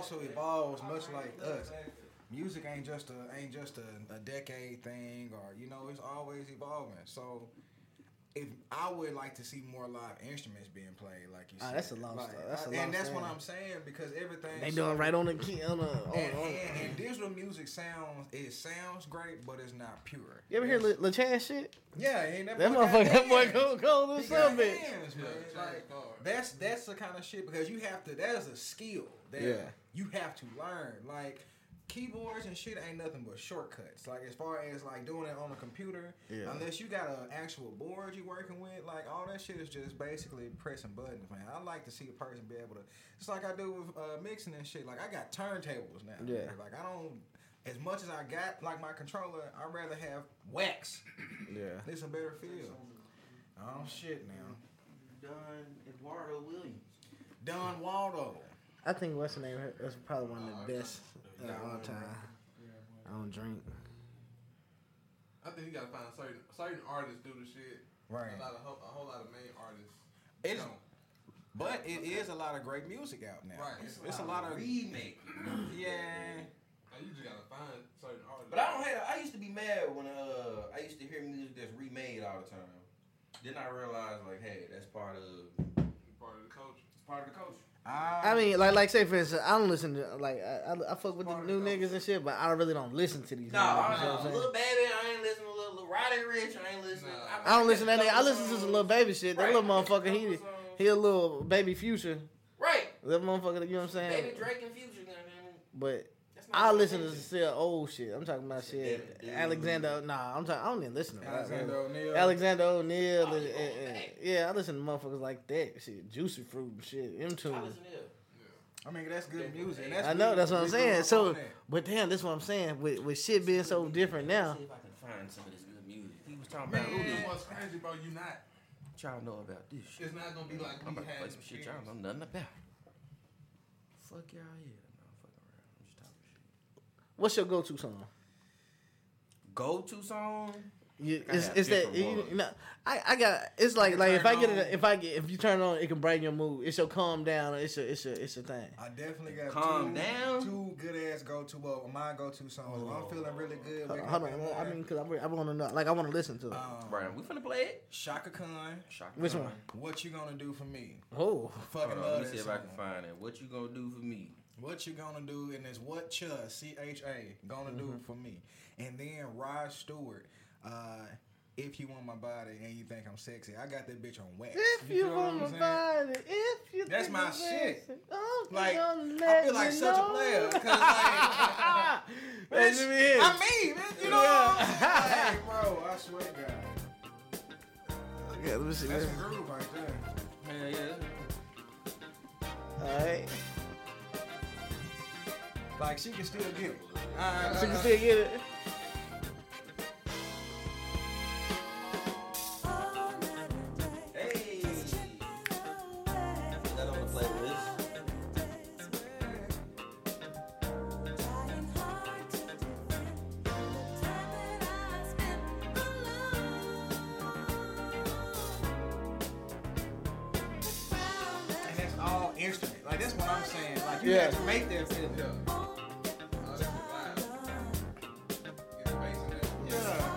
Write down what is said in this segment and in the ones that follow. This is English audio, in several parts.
also evolves much like us. Music ain't just a ain't just a, a decade thing, or you know, it's always evolving. So, if I would like to see more live instruments being played, like you Ah, said, that's a long like, story. That's a and long that's what. I'm saying because everything They doing right on the key on the. On, and, on. and, and digital music sounds it sounds great, but it's not pure. You ever hear It's- La, La shit? Yeah, ain't that, That motherfucker, that boy go go He to got some bitch. hands, man. Like, that's that's the kind of shit because you have to. That is a skill that Yeah. You have to learn. Like keyboards and shit ain't nothing but shortcuts. Like as far as like doing it on a computer, Yeah. unless you got an actual board you're working with, like all that shit is just basically pressing buttons, man. I like to see a person be able to. It's like I do with uh, mixing and shit. Like I got turntables now. Yeah. Like I don't. As much as I got like my controller, I'd rather have wax. Yeah. It's a better feel. Oh shit now. Don Eduardo Williams. Don Waldo. I think what's the name? That's probably one of the best of all time. I don't drink. I think you gotta find certain certain artists do the shit. Right. A lot of a whole lot of main artists. It's- don't. But it is a lot of great music out now. Right. It's, it's a lot of remake. yeah. Like, you just gotta find certain artists. But I don't have. I used to be mad when uh I used to hear music that's remade all the time. Then I realized like, hey, that's part of part of the culture. it's part of the culture. I mean, like, like say for instance, I don't listen to like I, I, I fuck with the new the niggas and shit, but I really don't listen to these. No, niggas, I, what I'm I, saying? little baby, I ain't listening to little, little Roddy Ricch. I ain't listening. Nah. I don't listen to that. nigga. I listen to some little baby shit. That little motherfucker, he he a little baby future. Right, That motherfucker, you know what I'm saying? baby Drake and Future. goddamn. But That's not I my listen to opinion. still old shit. I'm talking about shit. David Alexander, nah, I'm talking. I don't even listen to that. Alexander bro. O'Neal. Alexander O'Neal. Oh, and- and- and- yeah, I listen to motherfuckers like that. Shit, Juicy Fruit and shit. M I tune. listen to it. I mean that's good music. and that's I know that's what I'm saying. So, but damn, that's what I'm saying. With with shit being so different now. See if I can find some of this good music. He was talking about Man, Rudy. what's crazy, bro? You not. What y'all know about this shit? It's not gonna be like I'm we about to had play some shit y'all years. know nothing about. Fuck y'all yeah. No, I'm fucking around. I'm just talking shit. What's your go to song? Go to song. You, I it's it's that different you, you know, I, I got it's like like if I get it if I get if you turn it on it can brighten your mood. It's your calm down. It's a it's a it's your thing. I definitely got Calm two, down. two good ass go to well my go to songs. If I'm feeling really good. Hold on, hold on. I mean, cause I, I want to know like I want to listen to it. um, Right, we finna play it. Chaka Khan. Shock Which Khan. one? What you gonna do for me? Oh, Fucking Hold on, love let me that see if I can find it. What you gonna do for me? What you gonna do? And it's what Cha C H A gonna do Mm-hmm. for me. And then Rod Stewart. Uh, if you want my body and you think I'm sexy, I got that bitch on wax. if you, feel what want my saying? body, if you That's think my I'm shit. sexy, oh, Like I feel like me such a player because like, Let bitch, me hear it. I'm me, bitch, you know what I'm? Hey, bro, I swear to God, Okay, let me see. that's Let some me- groove right there. Yeah, yeah. All right, Like she can still get it. Uh, you can still get it. Yeah.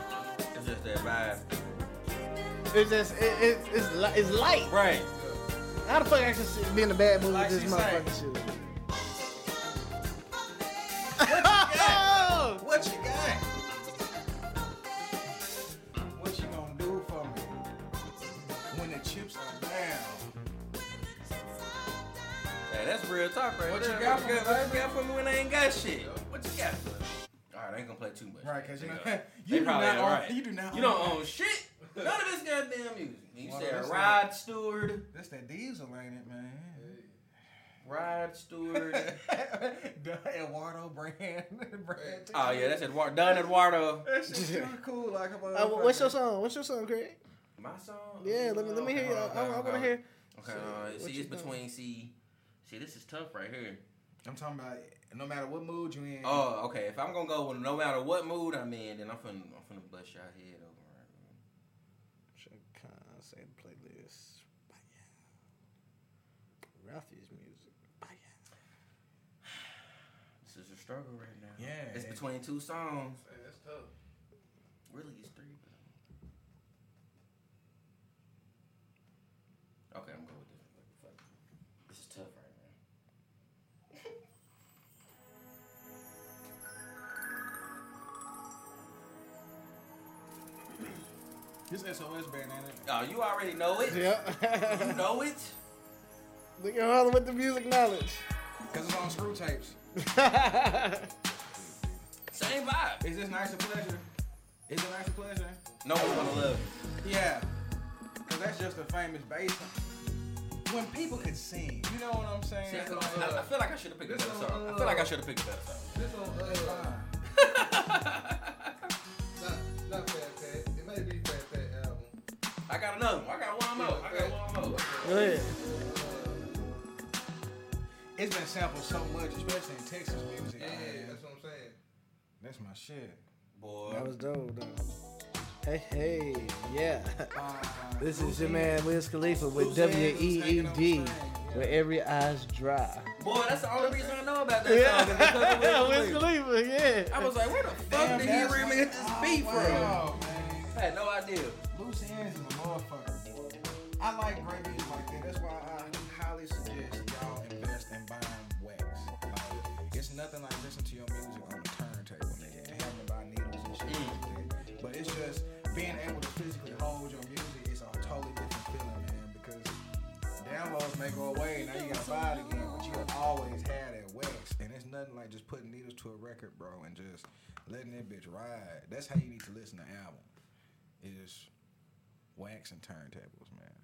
It's just that vibe. It's just it, it, it's it's light. Right. How the fuck I can sit- be in a bad mood Like with this motherfucking shit? What you got? What you gonna do for me when the chips are down? Hey, that's real talk right What there. you got for me, What you got for me when I ain't got shit? Ain't gonna play too much. Right, 'cause you know- you do not own- right. you do not You own don't own shit. None of this goddamn music. You Well, said that's Rod Stewart, That's that diesel, ain't it, man? Rod Stewart. the Eduardo brand. brand oh yeah, that's Eduardo. Don Eduardo. That shit's too cool. Like a Uh, what's your song? What's your song, Craig? My song. Yeah, let me let me hear you. I, Okay, I, want to hear. Okay, So, uh, see, it's think? between see. See, this is tough right here. I'm talking about no matter what mood you in. Oh, okay. If I'm gonna go with no matter what mood I'm in, then I'm finna I'm finna bust your head over right now. Chaka Khan, say the playlist. Baya. Ralphie's music. Baya. struggle right now. Yeah. It's between two songs. Man, that's tough. Really, it's This SOS band, ain't it? Oh, you already know it. You know it. Look at Harlem with the music knowledge. Cause it's on screw tapes. Same vibe. Is this nice or pleasure? Is it nice or pleasure? No one's gonna love it. Yeah. Cause that's just a famous bass. When people could sing, you know what I'm saying? See, I, feel- Like, I- I feel like I should have picked a This better song. I feel like I should have picked a better song. This on it's uh, Go ahead. It's been sampled so much, especially in Texas music. Yeah, man. that's what I'm saying. That's my shit. Boy. That was dope, though. Hey, hey, yeah. Uh, This is your man Wiz Khalifa with Loose Ends W was E hanging E on D, the string, yeah. where every eye's dry. Boy, that's the only reason I know about that song. because of Yeah, Wiz Wiz Khalifa. Khalifa, yeah. I was like, where the fuck Damn, did he that's remix what- this oh, beat from? I had no idea. Loose ends is a motherfucker, boy. I like great music like that. That's why I highly suggest y'all invest in buying wax. Like, it's nothing like listening to your music on a turntable, nigga, and having to buy needles and shit like that. But it's just being able to physically hold your music is a totally different feeling, man. Because downloads may go away, now you gotta buy it again, but you'll always have that wax. And it's nothing like just putting needles to a record, bro, and just letting that bitch ride. That's how you need to listen to album. Is wax and turntables, man.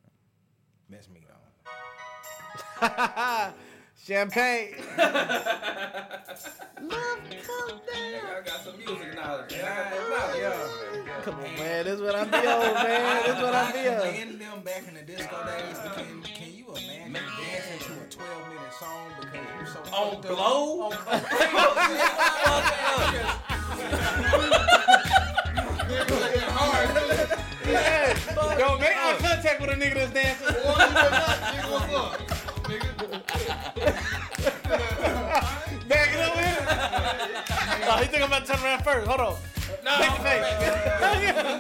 That's me though. Champagne. Hey, I got some music knowledge. man. I got that knowledge. Yeah. Come on, man. This is what I be on, man. This is what I be on. In them back in the disco days, uh, can, can you imagine dancing to a 12 minute song because you're so On fucked up? blow? Don't make eye contact with a nigga that's dancing. Boy, you nigga. What's up? Nigga. Back it up with him. Oh, he think I'm about to turn around first. Hold on. No, the face.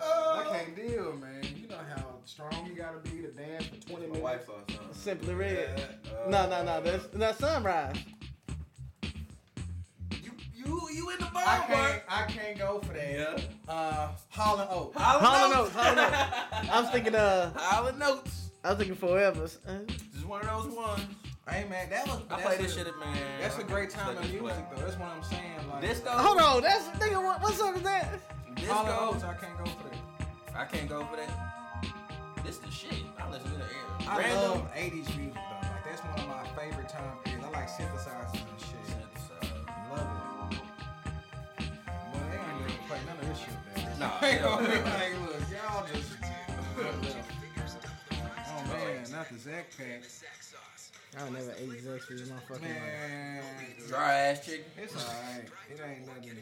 I can't deal, man. You know how strong you gotta be to dance for 20 My minutes. wife saw something. Simply red. Uh, No, no, no. That's that's sunrise. I can't, I can't go for that. Yeah. Uh, Hall and Oates. Hollow notes. Hall and Oates. I was thinking. Uh, Hall and Oates. I was thinking forever. Just one of those ones. Hey man, that was. I that's play this shit at man. That's a great time Let in music play. though. That's what I'm saying. Like, Disco. hold on. That's nigga. What, what song is that? Hall and Disco. Oaks, I can't go for that. I can't go for that. This the shit. I listen to the air. I Random. love 80s music though. Like that's one of my favorite time periods. I like synthesizers and shit. Shit, man. Nah, Hey, hell no. like, look, y'all just. Oh man, not the Zack Pack. I never ate Zex for this motherfucking life. Man, Dry ass chicken. it's alright. It ain't nothing.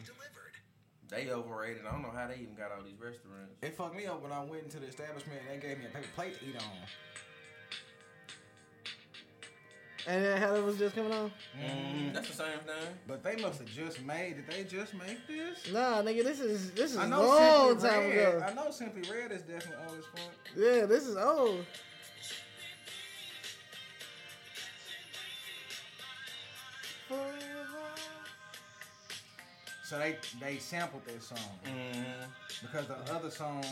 They overrated. I don't know how they even got all these restaurants. It fucked me up when I went into the establishment and they gave me a paper plate to eat on. And then how it was just coming on? Mm, that's the same thing. But they must have just made. Did they just make this? Nah, nigga, this is this is I a know long Simply time Red. ago. I know Simply Red is definitely old as fuck. Yeah, this is old. So they they sampled that song Mm, because the other song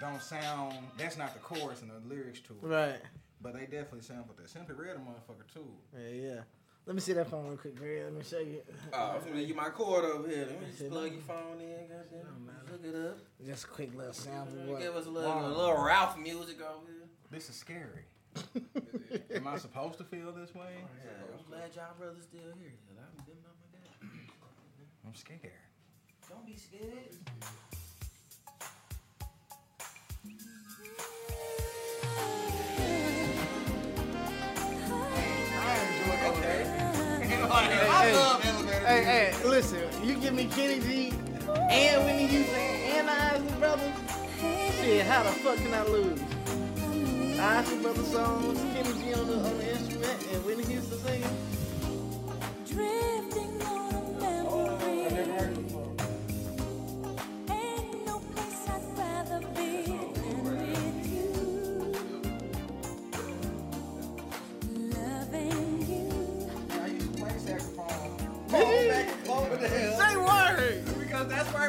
don't sound. That's not the chorus and the lyrics to it. Right. But they definitely sampled that. Simply Red, a motherfucker too. Yeah, yeah. Let me see that phone real quick, Greg. Let me show you. oh, I'm gonna get my cord over here. Let me just plug your phone in, goddamn. Look it up. Just a quick little sample. of Give What? us a little, Wow. a little Ralph music over here. This is scary. Am I supposed to feel this way? Yeah, I'm glad y'all brothers still here. I'm them up with that. I'm scared. Don't be scared. Hey, hey, hey, listen. You give me Kenny G and Whitney Houston and the Isley Brothers. Shit, how the fuck can I lose? Isley Brothers songs, Kenny G on the on the instrument, and Whitney Houston singing. Drifting on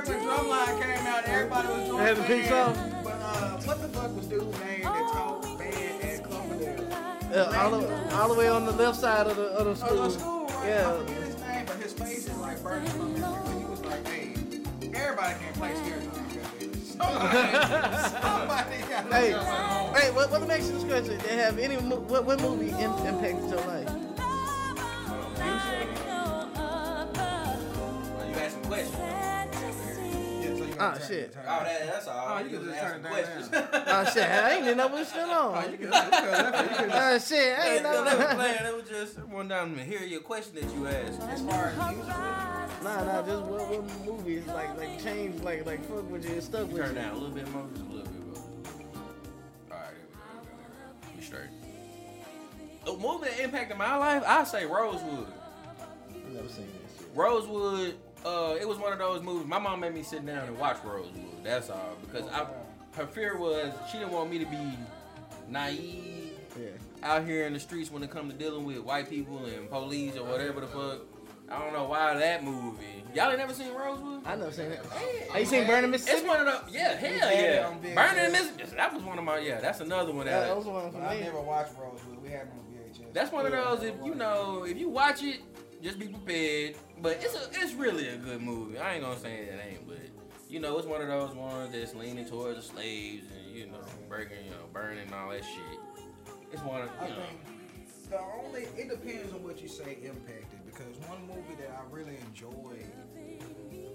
when Drumline came out, everybody was doing the pink band. But uh, what the fuck was dude's name that taught band at Cloverdale? Uh, all, the, all the way on the left side of the of the school. the school, right? I Yeah. forget his name, but his face is like burning from memory. But he was like, hey, everybody can't play drums. Somebody, somebody got Hey, hey, what, what makes you this question? They have any what, what movie impacted your life? Yeah, so you gotta turn- shit. turn Oh, down. that, that's all. Oh, you You can just just turn it questions. down. Oh shit, I ain't even know we was still Oh, on. you can, you can, you can Oh shit, I Hey, ain't no, know. never playing. It was just one down to hear your question that you asked. As far as music, Nah, nah, just what, what movies like like change, like like fuck with you, stuck with Turn you. down a little bit more, just a little bit more. All right, there we go. there we go. We straight. A movie that impacted my life, I say Rosewood. I've never seen this shit. Rosewood, uh, it was one of those movies. My mom made me sit down and watch Rosewood. That's all because I, her fear was she didn't want me to be naive Yeah. out here in the streets when it comes to dealing with white people and police or whatever the fuck. I don't know why that movie. Y'all ain't never seen Rosewood? I never seen it. Have you seen Burning It's Mississippi? one of the yeah, hell had it yeah. on VHS. Burning in Mississippi. That was one of my yeah. That's another one Yeah, that that was one for but I never watched Rosewood. We had it on VHS. That's one of those if you know if you watch it, just be prepared. But it's a it's really a good movie. I ain't gonna say it ain't, but you know it's one of those ones that's leaning towards the slaves and you know breaking you know burning and all that shit. It's one of I you know. think the only it depends on what you say impacted because one movie that I really enjoyed,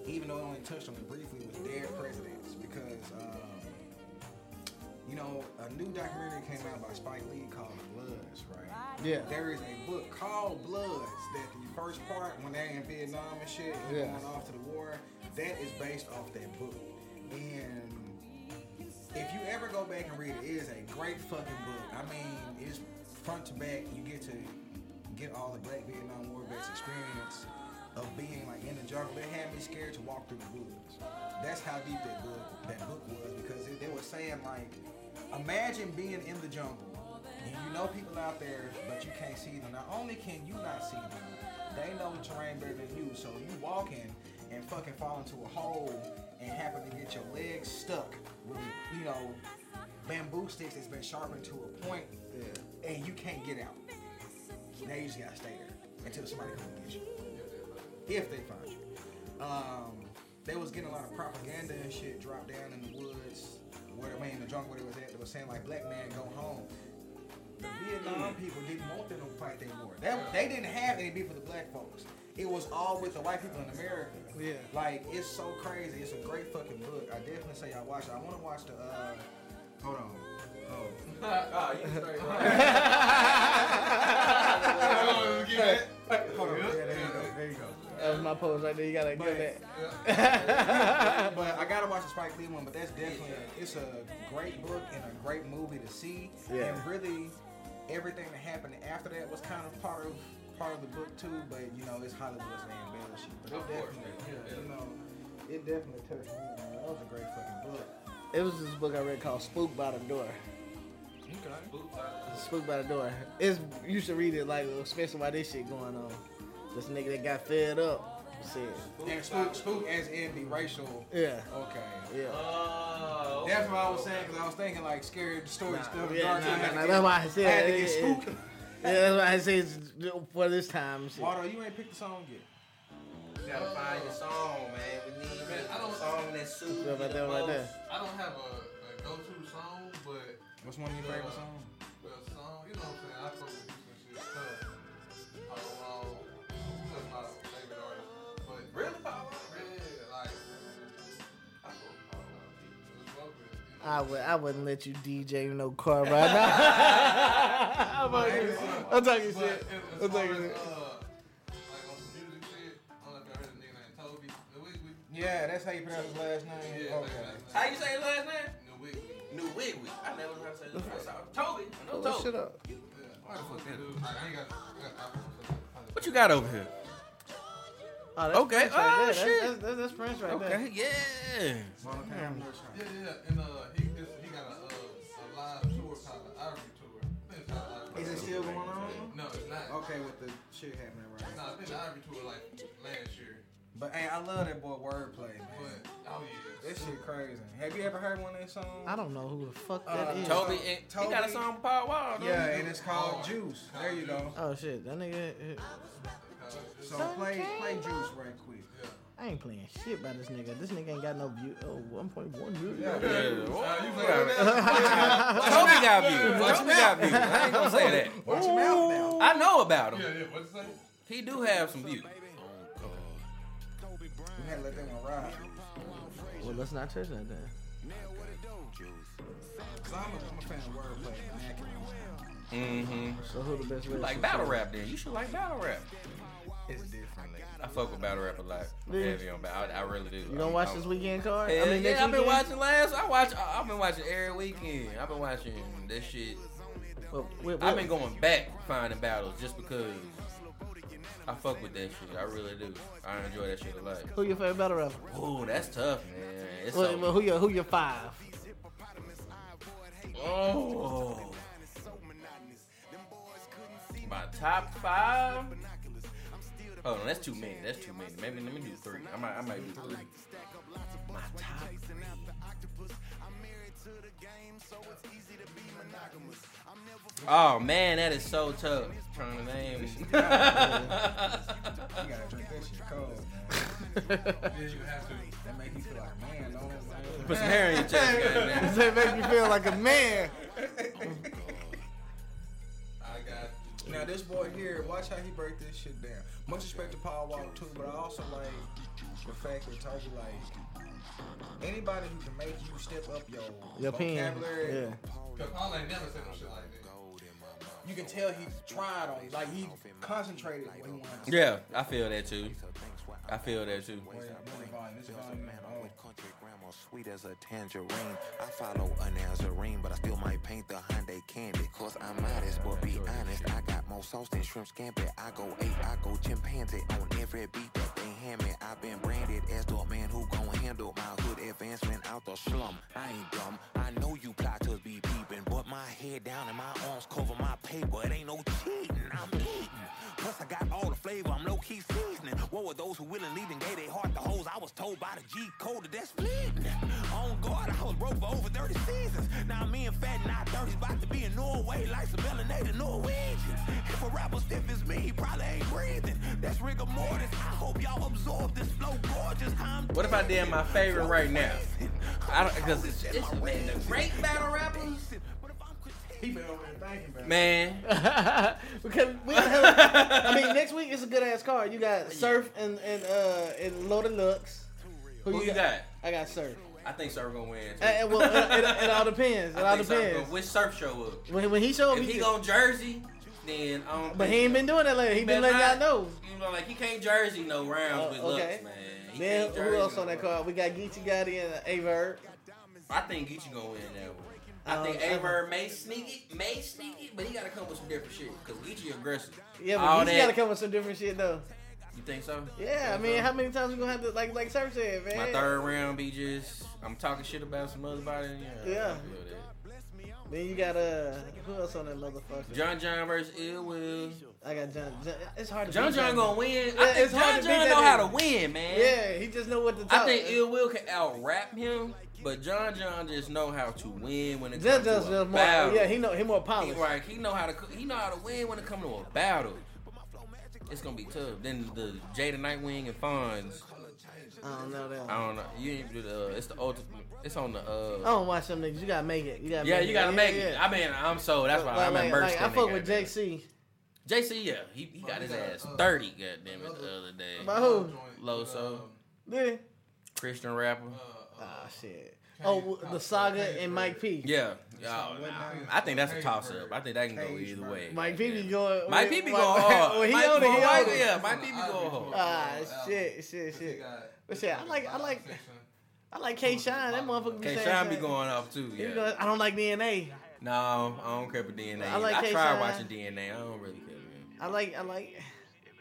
even though I only touched on it briefly, was Dead Presidents because um, you know a new documentary came out by Spike Lee called Bloods, right? Yeah. There is a book called Bloods that the first part when they're in Vietnam and shit and Yeah. going off to the war, that is based off that book. And if you ever go back and read it, it is a great fucking book. I mean, it's front to back. You get to get all the Black Vietnam War vets experience of being like in the jungle. They had me scared to walk through the woods. That's how deep that book that book was because it, they were saying like, imagine being in the jungle and you know people out there, but you can't see them. Not only can you not see them, they know the terrain better than you. So you walking and fucking fall into a hole and happen to get your legs stuck with you know bamboo sticks that's been sharpened to a point, Yeah. and you can't get out. Now you just gotta stay there until somebody comes and get you, if they find you. Um, they was getting a lot of propaganda and shit dropped down in the woods, where I mean the drunk where they was at. They was saying like black man go home. The Vietnam people didn't want them to fight their war. That, they didn't have any beef with the black folks. It was all with the white people in America. Yeah. Like it's so crazy. It's a great fucking book. I definitely say I watch it. I want to watch the. uh Hold on. Oh. Oh, you straight Hold on. Yeah, there you go. There you go. That was my pose right there. You gotta But- get that. But I gotta watch the Spike Lee one. But that's definitely it's a great book and a great movie to see. Yeah. And really, everything that happened after that was kind of part of part of the book too. But you know, it's Hollywood's they embellish it. But it Of course, definitely, yeah. you know, it definitely touched me. Man. That was a great fucking book. It was this book I read called Spook by the Door. Okay. Spook by the Door. It's you should read it like especially while this shit going on. This nigga that got fed up said, And spook, spook as in the racial. yeah, Okay. yeah. Oh, That's what I was saying because I was thinking like scary stories, stuff. Yeah, dark nah, nah, that's why I I said had to get yeah. spooked. Yeah, that's why I say it's for this time. and Shit. Waldo, you ain't picked the song yet. You gotta find your song, man. We need Man, I a don't- song that suits Yeah, right there, right there. I don't have a, a go-to song, but What's one of your favorite songs? a song, you know what I'm saying? I fuck with Houston shit tough. Fuck with it, you know? I would I wouldn't let you DJ no car right now. I'm, talking, I'm talking shit. I'm talking as, shit. uh, like on some music shit, I don't know if y'all heard a nigga named Tobe. Yeah, that's how you pronounce his last name. Yeah, okay. that's How you say his last name? New Wigwig. Nwigwe. I never heard say his last name. Tobe. this shit up. Yeah. Why the fuck that? I ain't got, I got Apple, so I- What you got over here? Oh, that's Okay. Prince right Oh, there. shit. That's, that's, that's Prince right there. Okay, yeah. Yeah, yeah, yeah. And uh, he just, he got a, uh, a live tour called the Ivory Tour. I think it's called Ivory Is it still going on? No, it's not. Okay, with the shit happening right No, I think the Ivory Tour like last year. But hey, I love that boy wordplay, man. But oh yeah, That shit crazy. Have you ever heard one of their songs? I don't know who the fuck Uh, that is. Tobe, and he got a song with Paul Wall. Yeah, and it's called Juice. There you go. Oh shit, that nigga. So play play Juice right quick. I ain't playing shit by this nigga. This nigga ain't got no view. Oh, 1.1 million. Yeah. Yeah. Uh, you Whoa. play? Tobe got views. Tobe got views. I ain't gonna say that. Watch your mouth now. I know about him. Yeah, yeah. What's it say? He do have some views. We had to let that one ride. Well, let's not touch that then. Cause I'm a, I'm a fan of wordplay. Mm-hmm. So who the best way? Like battle rap, then you should like battle rap. It's different. Like, I fuck with battle rap a lot. Heavy on battle. I, I really do. You gonna watch this weekend card? Hell I mean, yeah, I've been weekend? watching last. I watch. I- I've been watching every weekend. I've been watching this shit. Well, what- I've been going back finding battles just because I fuck with that shit. I really do. I enjoy that shit a lot. Who your favorite battle rapper? Ooh, that's tough, man. It's Well, so, well, who your who your five? oh. My top five. Oh no, that's too many. That's too many. Maybe let me do three. I might. I might do three. My top three. Oh man, that is so tough. Trying to name. you gotta drink that shit cold, man. You have to. That make you feel like a man, though. man. Put some hair in your chest, goddamn. They make you feel like a man. I got. Now this boy here, watch how he break this shit down. Much respect to Paul Walker too, but I also like the fact that Tobe like anybody who can make you step up your, Your pen. vocabulary. Yeah. Cause Paul ain't never said no shit like that. You can tell he tried on it. Like he concentrated what he wanted. to. Yeah, I feel that too. I feel that too. Wait, wait, volume, this volume. Country grandma, sweet as a tangerine. I follow a Nazarene, but I still might paint the Hyundai candy. Cause I'm modest, but be honest, I got more sauce than shrimp scampi. I go eight, I go chimpanzee on every beat that they hand me. I've been branded as the man who gon' handle my hood advancement out the slum. I ain't dumb, I know you plotters be peeping, but my head down and my arms cover my paper. It ain't no cheating, I'm eating. Plus I got all the flavor, I'm low key seasoning. What were those who willingly and gave their heart to hoes? I was told by the G code that that's fleeting. On guard, I was broke for over 30 seasons. Now me and Fat and I 30's about to be in Norway like some melanated Norwegians. If a rapper stiff as me, he probably ain't breathing. That's rigor mortis. I hope y'all absorb this flow gorgeous. I'm What if I did my favorite right now? I don't because it's, it's man, the great battle rappers. He been over there thinking about. Man, because we gotta have, I mean, next week is a good ass card. You got Surf and and uh and Loaded Lux. who you got? I got Surf. I think Surf gonna win. too. Uh, uh, well, it, it, it all depends. It I all think Surf depends. gonna, which Surf show up? When, when he show up, If he, he go Jersey, then I don't. but he ain't been doing that lately. He been better letting y'all know. You know, like he can't Jersey no rounds Uh, with okay. looks, man. He Then can't who Jersey else no on that rounds. card? We got Geechi Gotti and Aye Verb. I think Geechi gonna win that one. I Um, think Aver may sneak it, may sneak it, but he gotta come with some different shit. Cause Geechi aggressive. Yeah, All but Geechi that- gotta come with some different shit though. You think so? Yeah, I mean, how many times we gonna have to like like Surf said, man? My third round be just I'm talking shit about some other body. Yeah. Yeah. I feel that. Then you got uh, who else on that motherfucker? John John versus Ill Will. I got John. John it's hard to. John beat John gonna win. Yeah, I think it's hard John to beat John that know how to win, man. Yeah, he just know what to talk. I think Ill Will can out rap him, but John John just know how to win when it comes John's to a more. battle. Yeah, he know he more He, polished. right, he know how to he know how to win when it comes to a battle. It's gonna be tough. Then the Jada Nightwing and Fonz. I don't know that. I don't know. You ain't do the. Uh, it's the ultimate. It's on the. I Uh, don't watch them niggas. You gotta make it. You gotta. yeah, make you it. gotta make it. yeah. I mean, I'm so that's why Like, I'm like, immersed like, I fuck with. JC. JC, yeah, he, he got his ass thirty. Goddamn it, the other day. By who? Loso, Yeah. Christian rapper. Ah shit. Oh, the saga and Mike P. Yeah, yeah. I think that's a toss up. I think that can go either way. Mike P be going. Mike P be Mike- going hard. When he Mike on it, he hard, on it. Yeah, Mike P be going hard. Ah shit, shit, shit. But shit, I like, I like, I like K Shine. That motherfucker be K saying. Shine be going off too. Yeah. be going, I don't like DNA. No, I don't care for DNA. I like I tried watching DNA. I don't really care. Man. I like I like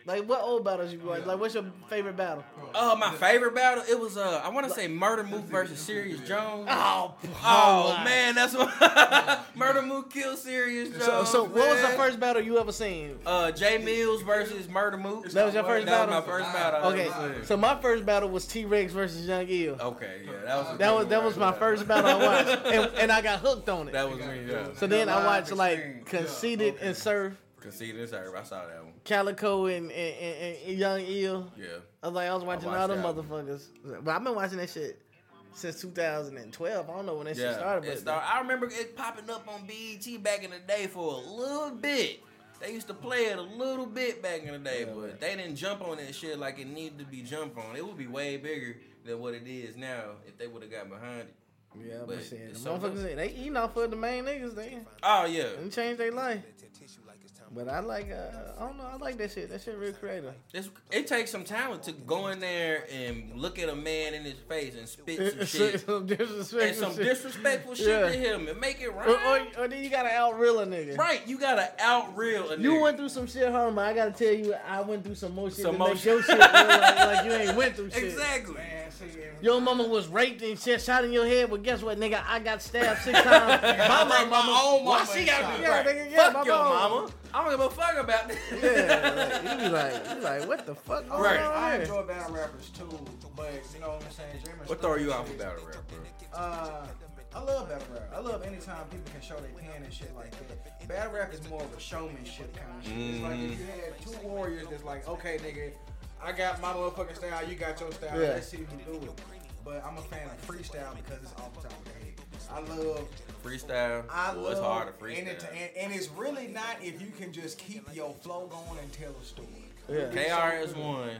like what old battles you watch? Like what's your favorite battle? Oh, my favorite battle. It was uh, I want to say Murda Mook versus Serious Jones. Oh, Oh man, that's what Murda Mook killed Serious Jones. So, so what was the first battle you ever seen? Uh, Jae Millz versus Murda Mook. That was your first That was battle. my first battle. Okay, so my first battle was T Rex versus Young Ill. Okay, yeah, that was That was that was my first battle I watched, and, and I got hooked on it. That was me. Yeah. So then I watched like experience. Conceited and Surf, Conceited serve. I saw that one. Calicoe and, and, and, and Young Ill. Yeah. I was like, I was watching watched all them motherfuckers. But I've been watching that shit since 2012. I don't know when that shit Yeah. started, it but start- I remember it popping up on BET back in the day for a little bit. They used to play it a little bit back in the day, but they didn't jump on that shit like it needed to be jumped on. It would be way bigger than what it is now if they would have got behind it. yeah, but but shit, the motherfuckers they eating off of the main niggas. They Oh yeah. and change their life. But I like, uh, I don't know, I like that shit. That shit real creative. It's, it takes some talent to go in there and look at a man in his face and spit some shit some disrespectful and some shit. disrespectful shit Yeah. to him and make it Or, or, right. or then you gotta out real a nigga. Right, you gotta out real a nigga. You went through some shit, hard, I gotta tell you, I went through some more shit Some to more make shit. your shit feel like, like you ain't went through shit. exactly. Man, Your mama was raped and shit shot in your head, but guess what, nigga? I got stabbed six times. my mama, my own why she gotta be yeah, Right. nigga, yeah, Fuck my your mama. mama. I don't give a fuck about this. Yeah, like, you be like, you be like, what the fuck going Right. on I enjoy battle rappers too, but you know what I'm saying. Jamming What throw you Stone off battle rap, bro? Uh, I love battle rap. I love anytime people can show their pen and shit like that. Battle rap is more of a showmanship kind of shit. It's like if you had two warriors that's like, okay, nigga, I got my motherfucking style, you got your style. Yeah. Let's see who can do it. But I'm a fan of freestyle because it's off the top of the head. I love Freestyle. I well, love it's hard to And, it, freestyle. and, and it's really not if you can just keep your flow going and tell a story. Yeah. KRS One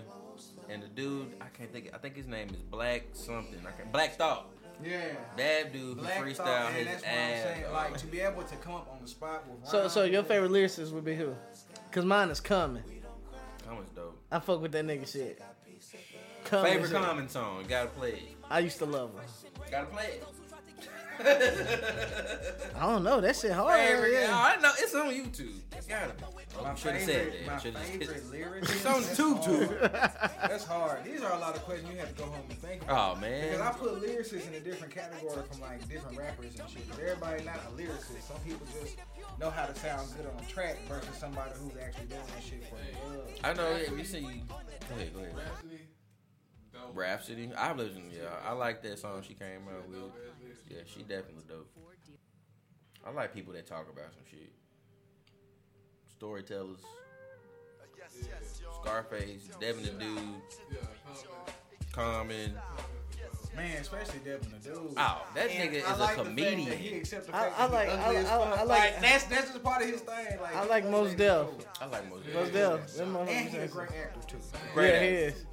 and the dude I can't think. I think his name is Black something. I can't. Black Thought. Yeah. That dude who Black freestyle Thought, his and that's what I'm ass. saying. Like to be able to come up on the spot with So, so your favorite lyricist would be who? Cause mine is Common. Common's dope. I fuck with that nigga shit. Common Favorite shit. Common song. Gotta play it. I used to love her. Gotta play it. I don't know. That shit hard. Favorite, yeah. oh, I know it's on YouTube. It's gotta be. My Should have said favorite, that. my Should have favorite lyrics. It's on that's YouTube. hard. That's hard. These are a lot of questions you have to go home and think about. Oh man. Because I put lyricists in a different category from like different rappers and shit. 'Cause everybody not a lyricist. Some people just know how to sound good on track versus somebody who's actually doing that shit for the love. I know. Yeah, you see. Go ahead. Go ahead. Rapsody, dope. Rapsody. I listen. Yeah, I like that song she came out with. Yeah, she definitely dope. I like people that talk about some shit. Storytellers. Scarface, Devin the Dude, Common. Common. Man, especially Devin the dude. Oh, that And nigga I is like a the fact comedian. that he accept the I- I like- I- I- I fuck. like- that's that's just part of his thing. Like I like those Mos Def. cool. I like most. Mos Def. Them motherfuckers And he's a great actor too. Great yeah, he is.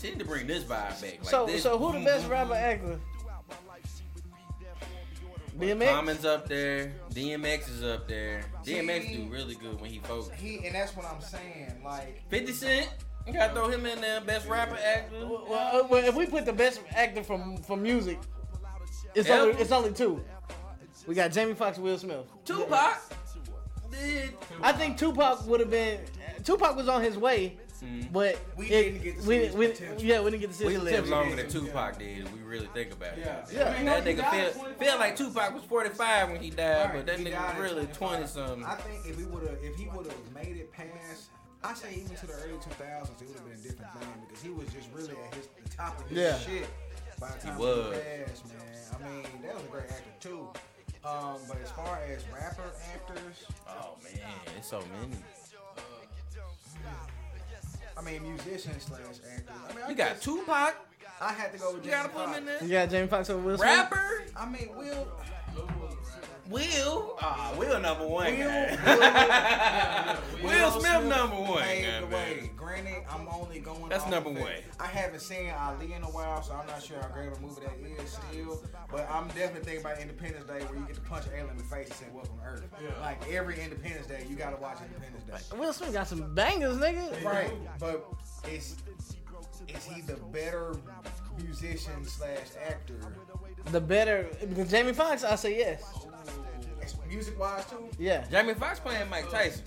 She need to bring this vibe back. Like So, this. so who the best rapper actor? DMX. Common's up there. DMX is up there. DMX do really good when he focus. He and that's what I'm saying. Like 50 Cent. You gotta throw him in there. Best rapper actor. Well, uh, well, if we put the best actor from from music, it's Ever? only it's only two. We got Jamie Foxx, Will Smith. Tupac. Did. I think Tupac would have been. Tupac was on his way, but We it- didn't get to see we, his we, potential. yeah, we didn't get to see We his lived longer than Tupac did. We really think about it. Yeah. Yeah. That nigga feel, feel like Tupac was 45 when he died, Right, but that he nigga was really 20 something. I think if he would have, if he would have made it past, I say even to the early 2000s, it would have been a different thing because he was just really at his the top of his Yeah. shit by the time he, was. passed, man. I mean, that was a great actor too. Um, but as far as rapper actors, Oh man, it's so many. I mean musicians slash actors. I mean, I You got guess Tupac. I had to go with You gotta Jamie put him in Foxx. You there. got Jamie Foxx over Will Smith. Rapper. I mean, Will. Will. Ah, Will number one. Will, guy. Will Smith number one. paved guy, the way. Granted, I'm only going. That's number one. I haven't seen Ali in a while, so I'm not sure how great of a movie that is still. But I'm definitely thinking about Independence Day, where you get to punch an alien in the face and say "Welcome to Earth." Like every Independence Day, you gotta watch Independence Day. Will Smith got some bangers, nigga. Right, but is is he the better musician slash actor? The better because Jamie Foxx, I say yes. Music wise too. Yeah. Jamie Foxx playing Mike Tyson.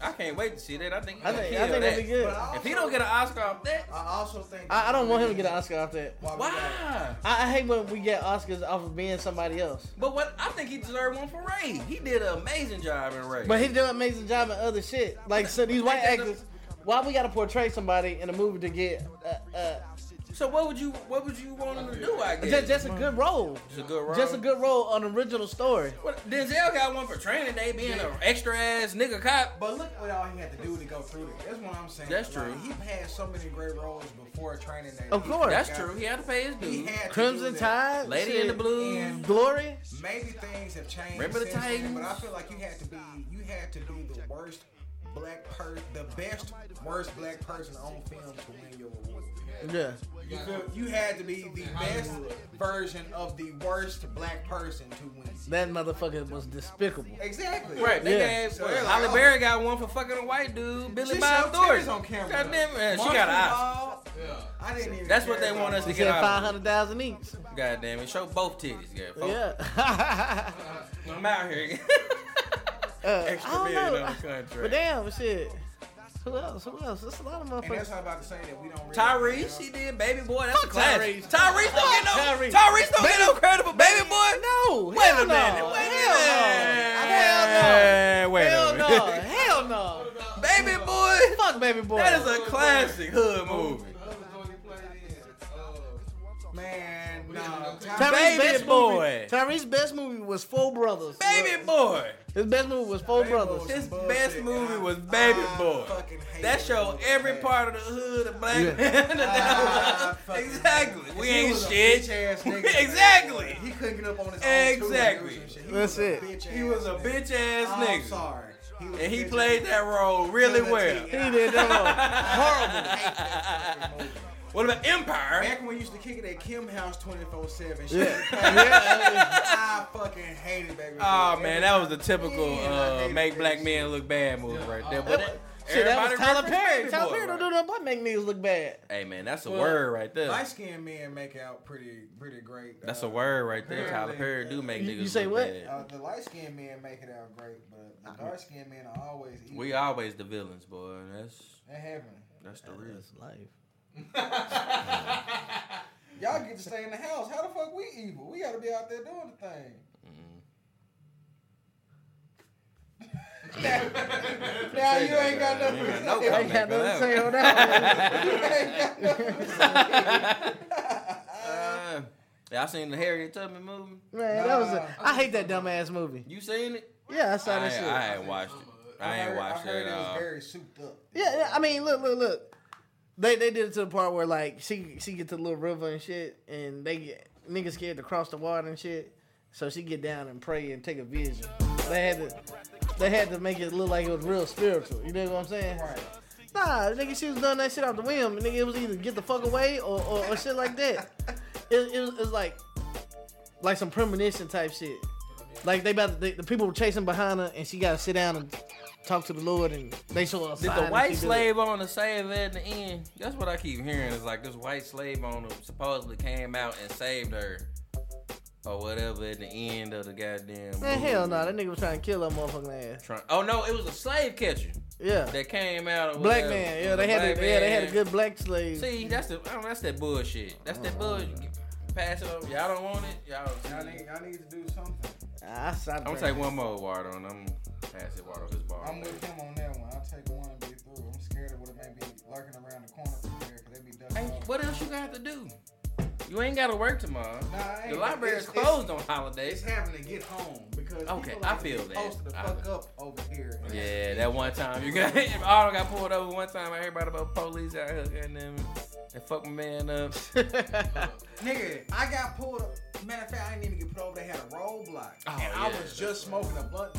I can't wait to see that. I think I he'll think kill I think that. that'd be good. But I If he don't get an Oscar off that, I also think I, I don't want him to get an Oscar off that. Why? why? I, I hate when we get Oscars off of being somebody else. But what I think he deserved one for Ray. He did an amazing job in Ray. But he did an amazing job in other shit. Like so, these white actors. Why we gotta portray somebody in a movie to get uh, uh, so what would you what would you want him to do? I guess just, just a good role? Just a good role. Just a good role on an original story. What, Denzel got one for Training Day, being an extra ass nigga cop. But look what all he had to do to go through this. That's what I'm saying. That's Like, true. He had so many great roles before training day. Of course. That's got- true. He had to pay his dues. Crimson do. Tide, Lady shit. in the Blue. And- Glory. Maybe things have changed. Remember the since then, Titans? But I feel like you had to be you had to be the worst black person, the best worst black person on film to win your award. Yeah. You, feel, you had to be the best version of the worst black person to win. That motherfucker was despicable. Exactly. Right, they Yeah. gave So what, they're like, Holly oh. Berry got one for fucking a white dude, Billy Bob Thornton. titties on camera. God damn it, she got an Oscar. Yeah. I didn't even. That's what they want us to get out. five hundred thousand each. God damn it, show both titties, yeah. Folks. Yeah. I'm out here. Uh, Extra I don't know. on the contract. But damn, shit. Who else? Who else? There's a lot of And that's motherfuckers. I'm about to say that we don't. Really Tyrese, he did Baby Boy. That's Fuck a classic. Tyrese. Tyrese don't get no. Tyrese. Tyrese don't get no credit for Baby Boy. No. Wait hell a minute. No. Wait a hell minute. no. Wait Hell a no. Hell no. Baby Boy. Fuck baby boy. That is a classic hood movie. The other joint he played in, uh, Man, no. Tyrese's Baby best boy. Movie, Tyrese's best movie was Four Brothers. Baby Boy. His best movie was Four Baby Brothers. was His best movie was Baby I Boy. fucking hate That that showed movie. every part of the hood of black Yeah. man. Ah, fucking exactly. We He ain't was a shit. bitch-ass nigga. exactly. He couldn't get up on his own. Exactly. and do some shit. He That's was a it. bitch-ass He was a nigga. bitch ass I'm nigga. sorry. He And he played that role really well. He did that Horrible. What about Empire? Back when we used to kick it at Kim House 24 7. Yeah. yeah. I fucking hated Baby Oh Boy. man, that was the typical Man, uh, make black shit. men look bad movie right there. But it- Shit, that was Tyler Perry. Tyler Boy, Perry don't do nothing but make niggas look bad. Hey man, that's a Well, word right there. Light skinned men make out pretty pretty great. That's uh, a word right there. Tyler apparently, Perry do make You- niggas you say what? Uh, the light skinned men make it out great, but the dark skinned men are always evil. We always the villains, boy. That's That happen. that's the real. Life. Y'all get to stay in the house. How the fuck we evil? We gotta be out there doing the thing. now, now you ain't got nothing to ain't got say. I ain't got nothing to say on that Uh, y'all seen the Harriet Tubman movie? one. Man, that was a, I hate that dumbass movie. You seen it? Yeah, I saw I, that shit. I ain't watched it. I ain't heard, watched I heard it it was all. very souped up. Yeah, yeah, I mean, look, look, look. They they did it to the part where like she she get to the little river and shit, and they get niggas scared to cross the water and shit. So she get down and pray and take a vision. They had to they had to make it look like it was real spiritual. You know what I'm saying? Right. Nah, nigga, she was doing that shit off the whim. Nigga, it was either get the fuck away or, or, or shit like that. It, it, was, it was like like some premonition type shit. Like they about to, the people were chasing behind her, and she got to sit down and talk to the Lord, and they show a Did the white she do it. slave owner save her at the end? That's what I keep hearing. Is like this white slave owner supposedly came out and saved her, or whatever at the end of the goddamn. Man, movie. hell no, that nigga was trying to kill that motherfucking ass. Trying- oh no, it was a slave catcher Yeah, that came out. Or black whatever. man. Yeah, they had a, yeah, they had a good black slave. See, that's the I don't, that's that bullshit. That's that mm-hmm. bullshit. Pass it over. Y'all don't want it. Y'all. Y'all need, y'all need to do something. I stopped. I'm gonna take one more water and I'm pass it water on his bar. I'm with him on that one. I'll take one and be through. I'm scared of what it may be lurking around the corner from here because they be ducking Hey, off. what else you got to do? You ain't got to work tomorrow. Nah, the library is closed on It's holidays. having to get home because Okay, people I feel be that. posted the I- fuck up over here. Yeah, that one time you got all got pulled over. One time I heard about about police out here and them and fuck my man up. Nigga, I got pulled up. Matter of fact, I didn't even get pulled over. They had a roadblock. Oh, and I was just smoking a blunt.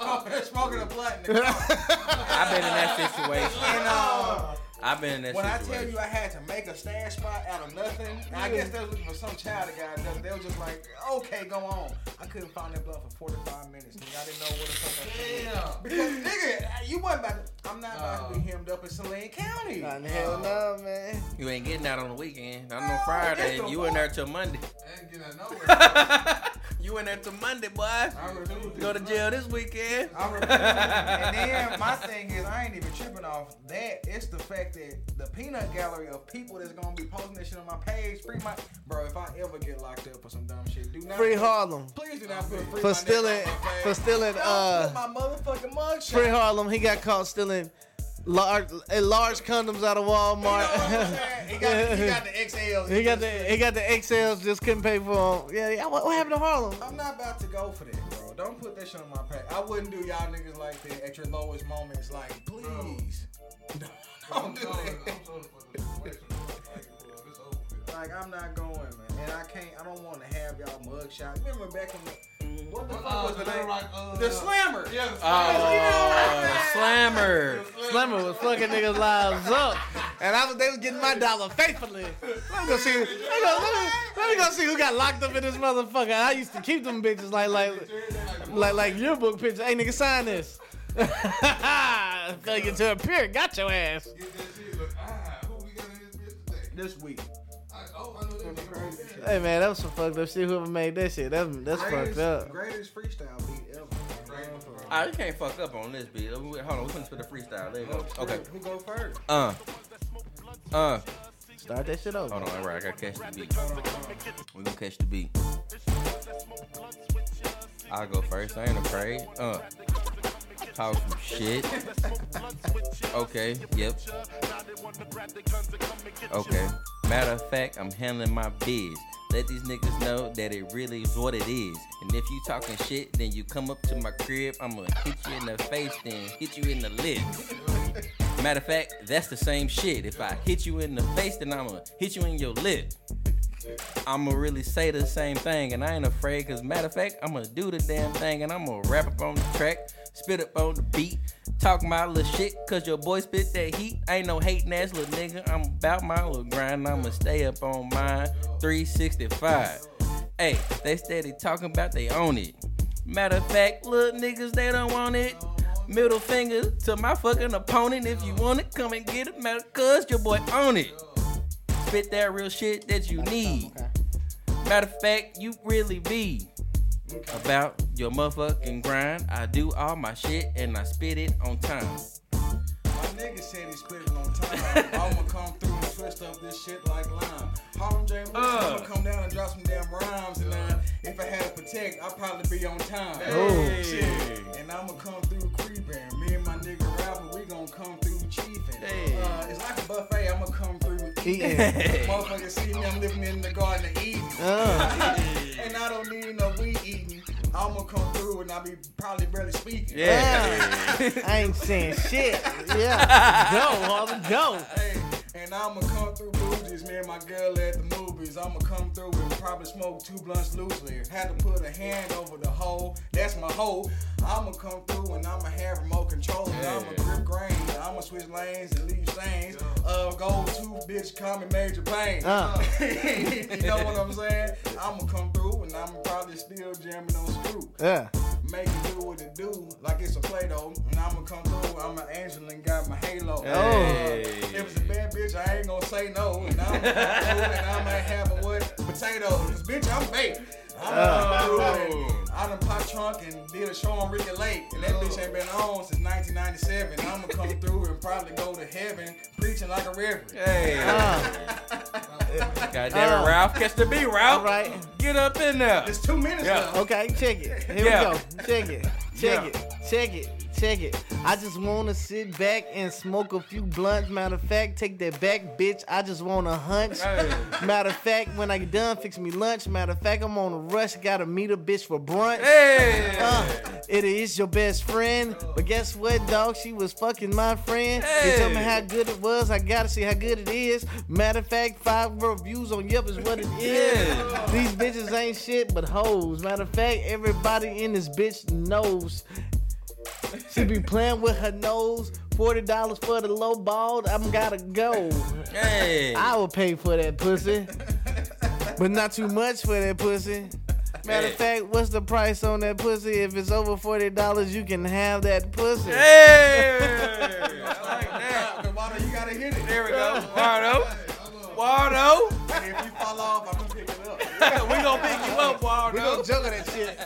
Smoking, smoking a blunt in the car. I've been in that situation. and uh, I've been in that When I tell you I had to make a stash spot out of nothing, I guess they was looking for some child that got nothing. They was just like, okay, go on. I couldn't find that blunt for 45 minutes. Nigga. I didn't know what the fuck I. Damn. Because, nigga, you wasn't about to, I'm not about to be oh. hemmed up in Saline County. Nah, hell no, man. you ain't getting out on the weekend. Not No, on Friday. You in there till Monday. I Ain't getting out nowhere. you in there till Monday, boy. I refuse Go to jail this weekend. I refuse. and then my thing is, I ain't even tripping off that. It's the fact that the peanut gallery of people that's gonna be posting this shit on my page, free my bro. If I ever get locked up for some dumb shit, do not Free Harlem. Please do not put free For my stealing, nigga on my for stealing, uh, my motherfucking mugshot. Free Harlem. He got caught stealing large, large condoms out of You know Walmart. He got, he got the XLs. he got the he got the XLs. Just couldn't pay for them. Yeah, yeah. What, what happened to Harlem? I'm not about to go for that, bro. Don't put that shit on my pack. I wouldn't do y'all niggas like that at your lowest moments. Like, please, don't I'm do that. I'm sorry for the situation. Like, bro, this over with. Like I'm not going, man, and I can't. I don't want to have y'all mug shots. Remember back in the what the fuck uh, was the the name? like, uh, the Slammer. Yeah, the Oh, slammer. Slammer was fucking niggas' lives up, and I was they was getting my dollar faithfully. Let me go see. Let me go, let me, let me go see who got locked up in this motherfucker. I used to keep them bitches like like like like yearbook pictures. Hey nigga, sign this. Failure to appear, got your ass. Get that shit. Look, ah, who we got in this bitch today? This week. I, I know that nigga. Hey man, that was some fucked up shit. Whoever made that shit, that's that's fucked up. greatest freestyle beat ever. I you can't fuck up on this beat. Hold on, we finna spit the freestyle. There you go. Okay. Who go first? Uh. Uh. Start that shit over. Hold on, right, I gotta catch the beat. We gonna catch the beat. I'll go first. I ain't afraid. Uh. Some shit. Okay. Yep. Okay. Matter of fact, I'm handling my biz. Let these niggas know that it really is what it is. And if you talking shit, then you come up to my crib. I'ma hit you in the face, then hit you in the lip. Matter of fact, that's the same shit. If I hit you in the face, then I'ma hit you in your lip. I'ma really say the same thing, and I ain't afraid. Cause matter of fact, I'ma do the damn thing, and I'ma rap up on the track, spit up on the beat, talk my little shit. Cause your boy spit that heat. Ain't no hating ass little nigga. I'm about my little grind. I'ma stay up on mine. 365. Hey, they steady talking about they own it. Matter of fact, little niggas they don't want it. Middle finger to my fucking opponent. If you want it, come and get it. Matter cause your boy own it. Spit that real shit that you need. Matter of fact, you really be about your motherfucking grind. I do all my shit and I spit it on time. My nigga said he split it on time. I'ma come through and twist up this shit like lime. Harlem J. Wilson, Uh. I'ma come down and drop some damn rhymes. And uh, if I had to protect, I'd probably be on time. Oh. Shit. And I'ma come through creeping. Me and my nigga rapper, we gon' come through chiefing. Hey. Uh, it's like a buffet, I'ma come through eating. Eating. Motherfuckers see me, I'm living in the garden of Eden. Uh, and I don't need no weed eating. I'ma come through and I'll be probably barely speaking. Yeah. I ain't saying shit. Yeah, go, Harlem, go. Hey, and I'ma come through bougies, me and my girl at the movies. I'ma come through and probably smoke two blunts loosely. Had to put a hand over the hole, that's my hole. I'ma come through and I'ma have remote control. I'ma grip grain, I'ma switch lanes and leave stains. Uh, go to bitch, call me Major Pain. Uh. you know what I'm saying? I'ma come through and I'ma probably still jamming on screw. Yeah. Make it do what it do, like it's a Play-Doh. And I'ma come through, I'm an angel and got my halo. Hey. If it's a bad bitch, I ain't gonna say no. And I'm gonna come through and I might have a what? Potatoes. Bitch, I'm baked. I'm Uh. come I done pop trunk and did a show on Ricki Lake. And that bitch ain't been on since 1997. I'ma come through and probably go to heaven preaching like a reverend. Hey. Uh, God damn it, Uh. Ralph. Catch the beat, Ralph. all right. Get up in there. It's two minutes Yeah. left. Okay, check it. Here Yeah. we go. Check it. Check Yeah. it. Check it. Check it. I just wanna sit back and smoke a few blunts. Matter of fact, take that back, bitch. I just wanna hunch. Hey. Matter of fact, when I get done, fix me lunch. Matter of fact, I'm on a rush. Gotta meet a bitch for brunch. Hey. Uh, it is your best friend. But guess what, dog? She was fucking my friend. They told me how good it was. I gotta see how good it is. Matter of fact, five reviews on Yelp is what it is. Yeah. These bitches ain't shit but hoes. Matter of fact, everybody in this bitch knows. She be playing with her nose. forty dollars for the low ball, I'm gotta go. Hey. I would pay for that pussy, but not too much for that pussy. Matter of Hey. fact, what's the price on that pussy? If it's over forty dollars, you can have that pussy. Hey. I like that. Kamado, you gotta hit it. There we go. Waldo. Waldo. And if you fall off, I'm gonna pick it up. we gonna pick you up, Waldo. We gonna juggle that shit.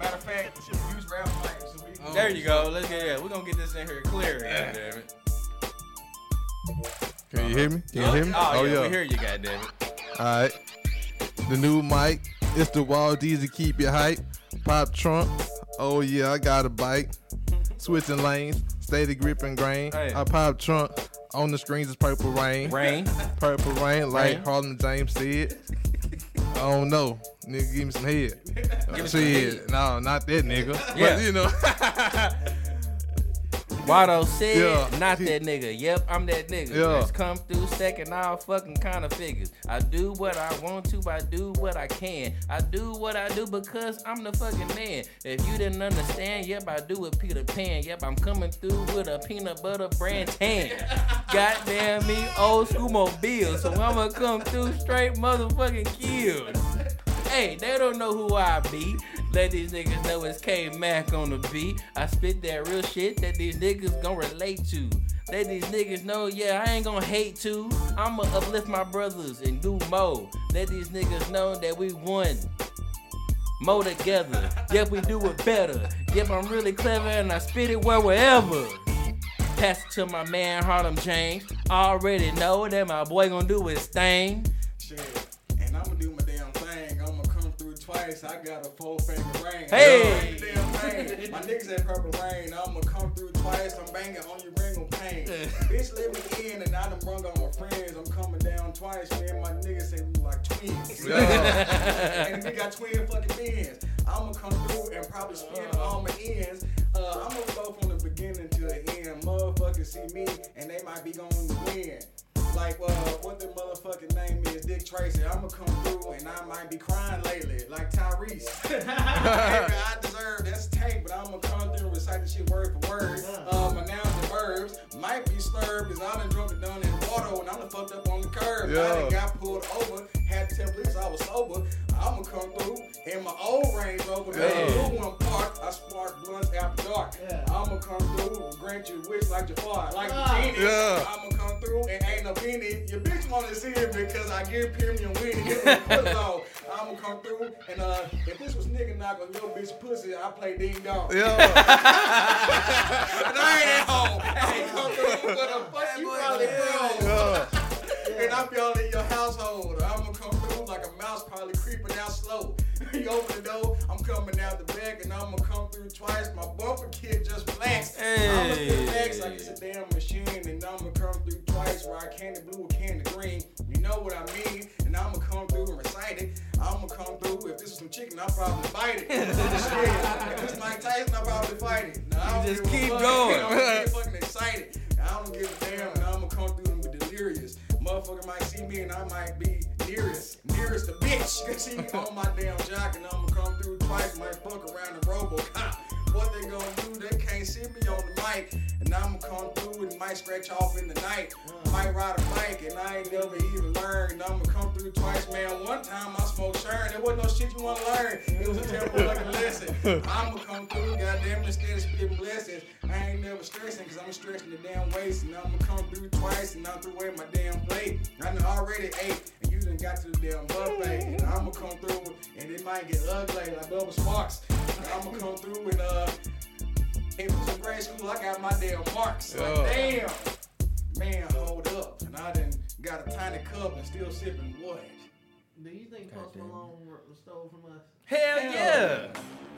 Matter of fact, use rap mic so we can. There you go. Let's get yeah. We're gonna get this in here clear. Yeah. Damn it. Can you hear me? Can you oh, hear me? Oh, oh yeah, we hear you, goddamn it. All right. The new mic. It's the Wall D's to keep you hype. Pop trunk. Oh yeah, I got a bike. Switching lanes. Steady grip and grain. Hey. I pop trunk. On the screens is purple rain. Rain. Purple rain, like Rain. Harlem James said. I don't know. Nigga, give me some head. Give Shit. No, not that nigga. Yeah. But you know. Watto said, Yeah. not that nigga. Yep, I'm that nigga. Yeah. Let's come through second, all fucking kind of figures. I do what I want to, I do what I can. I do what I do because I'm the fucking man. If you didn't understand, yep, I do it Peter Pan. Yep, I'm coming through with a peanut butter brand tan. Goddamn me, old school mobile. So I'ma come through straight motherfucking killed. Hey, they don't know who I be. Let these niggas know it's K Mac on the beat. I spit that real shit that these niggas gon' relate to. Let these niggas know, yeah, I ain't gon' hate to. I'ma uplift my brothers and do more. Let these niggas know that we won. More together. Yep, we do it better. Yep, I'm really clever and I spit it where wherever. Pass it to my man Harlem James. Already know that my boy gon' do his thing. Shit. Through. I got a four finger ring. Hey! My niggas at Purple Rain. I'ma come through twice. I'm banging on your ring of pain. Bitch, let me in and I done brung all my friends. I'm coming down twice. Man, my niggas say we like twins. and we got twin fucking ends. I'ma come through and probably spin all my ends. Uh, I'm gonna go from the beginning to the end. Motherfuckers see me and they might be going to win. Like, uh, what the motherfucking name is, Dick Tracy. I'ma come through and I might be crying lately, like Tyrese. I deserve that's tank, but I'ma come through and recite the shit word for word. Uh, my nouns and verbs might be slurred, cause I done drunk it down in water and I done fucked up on the curb. I done Yeah. got pulled over, had to tell I was sober. I'ma come through in my old Range Rover, got Yeah. a new one parked. I spark blunts after dark. Yeah. I'ma come through and grant you wish like Jafar, like Ah. the genie. Yeah. I'ma come through and ain't no penny. Your bitch wanna see it because I give premium winning. Give me a foot long. I'ma come through and uh, if this was nigga knock a little bitch pussy, I play ding dong. Yeah. And I ain't at home. I'ma come through with a fuck you probably bro. And I'm y'all in your household. I'ma come through like a mouse probably creeping out slow. you open the door, I'm coming out the back and I'ma come through twice. My bumper kid just flexed. I'ma spit next like it's a damn machine and I'ma come through twice where I candy blue or candy green. You know what I mean? And I'ma come through and recite it. I'ma come through. If this is some chicken, I'll probably bite it. If this Mike Tyson, I'll probably fight it. Now, I don't just keep going. I'm get fucking excited. I don't give a damn, and I'ma come through and be delirious. Motherfucker might see me and I might be nearest, nearest the bitch. Cause see me on my damn jock and I'ma come through twice, might fuck around the RoboCop. What they gonna do? They can't see me on the mic, and I'ma come through and might scratch off in the night. Might ride a bike and I ain't never even learned. I'ma come through twice, man. One time I smoked churn. There wasn't no shit you wanna learn. It was a terrible fucking lesson. I'ma come through, goddamn, instead of spitting blessings. I ain't never stressing, cause I'ma stretching the damn waist. And I'ma come through twice and I'm through away my damn plate. I done already ate, and got to the damn buffet. And I'ma come through, and it might get ugly like Bubba Sparxxx. And I'ma come through and, uh, it was in grade school, I got my damn marks. Like, damn. Man, hold up. And I done got a tiny cup and still sipping what? Do you think Post Malone stole from us? Hell yeah.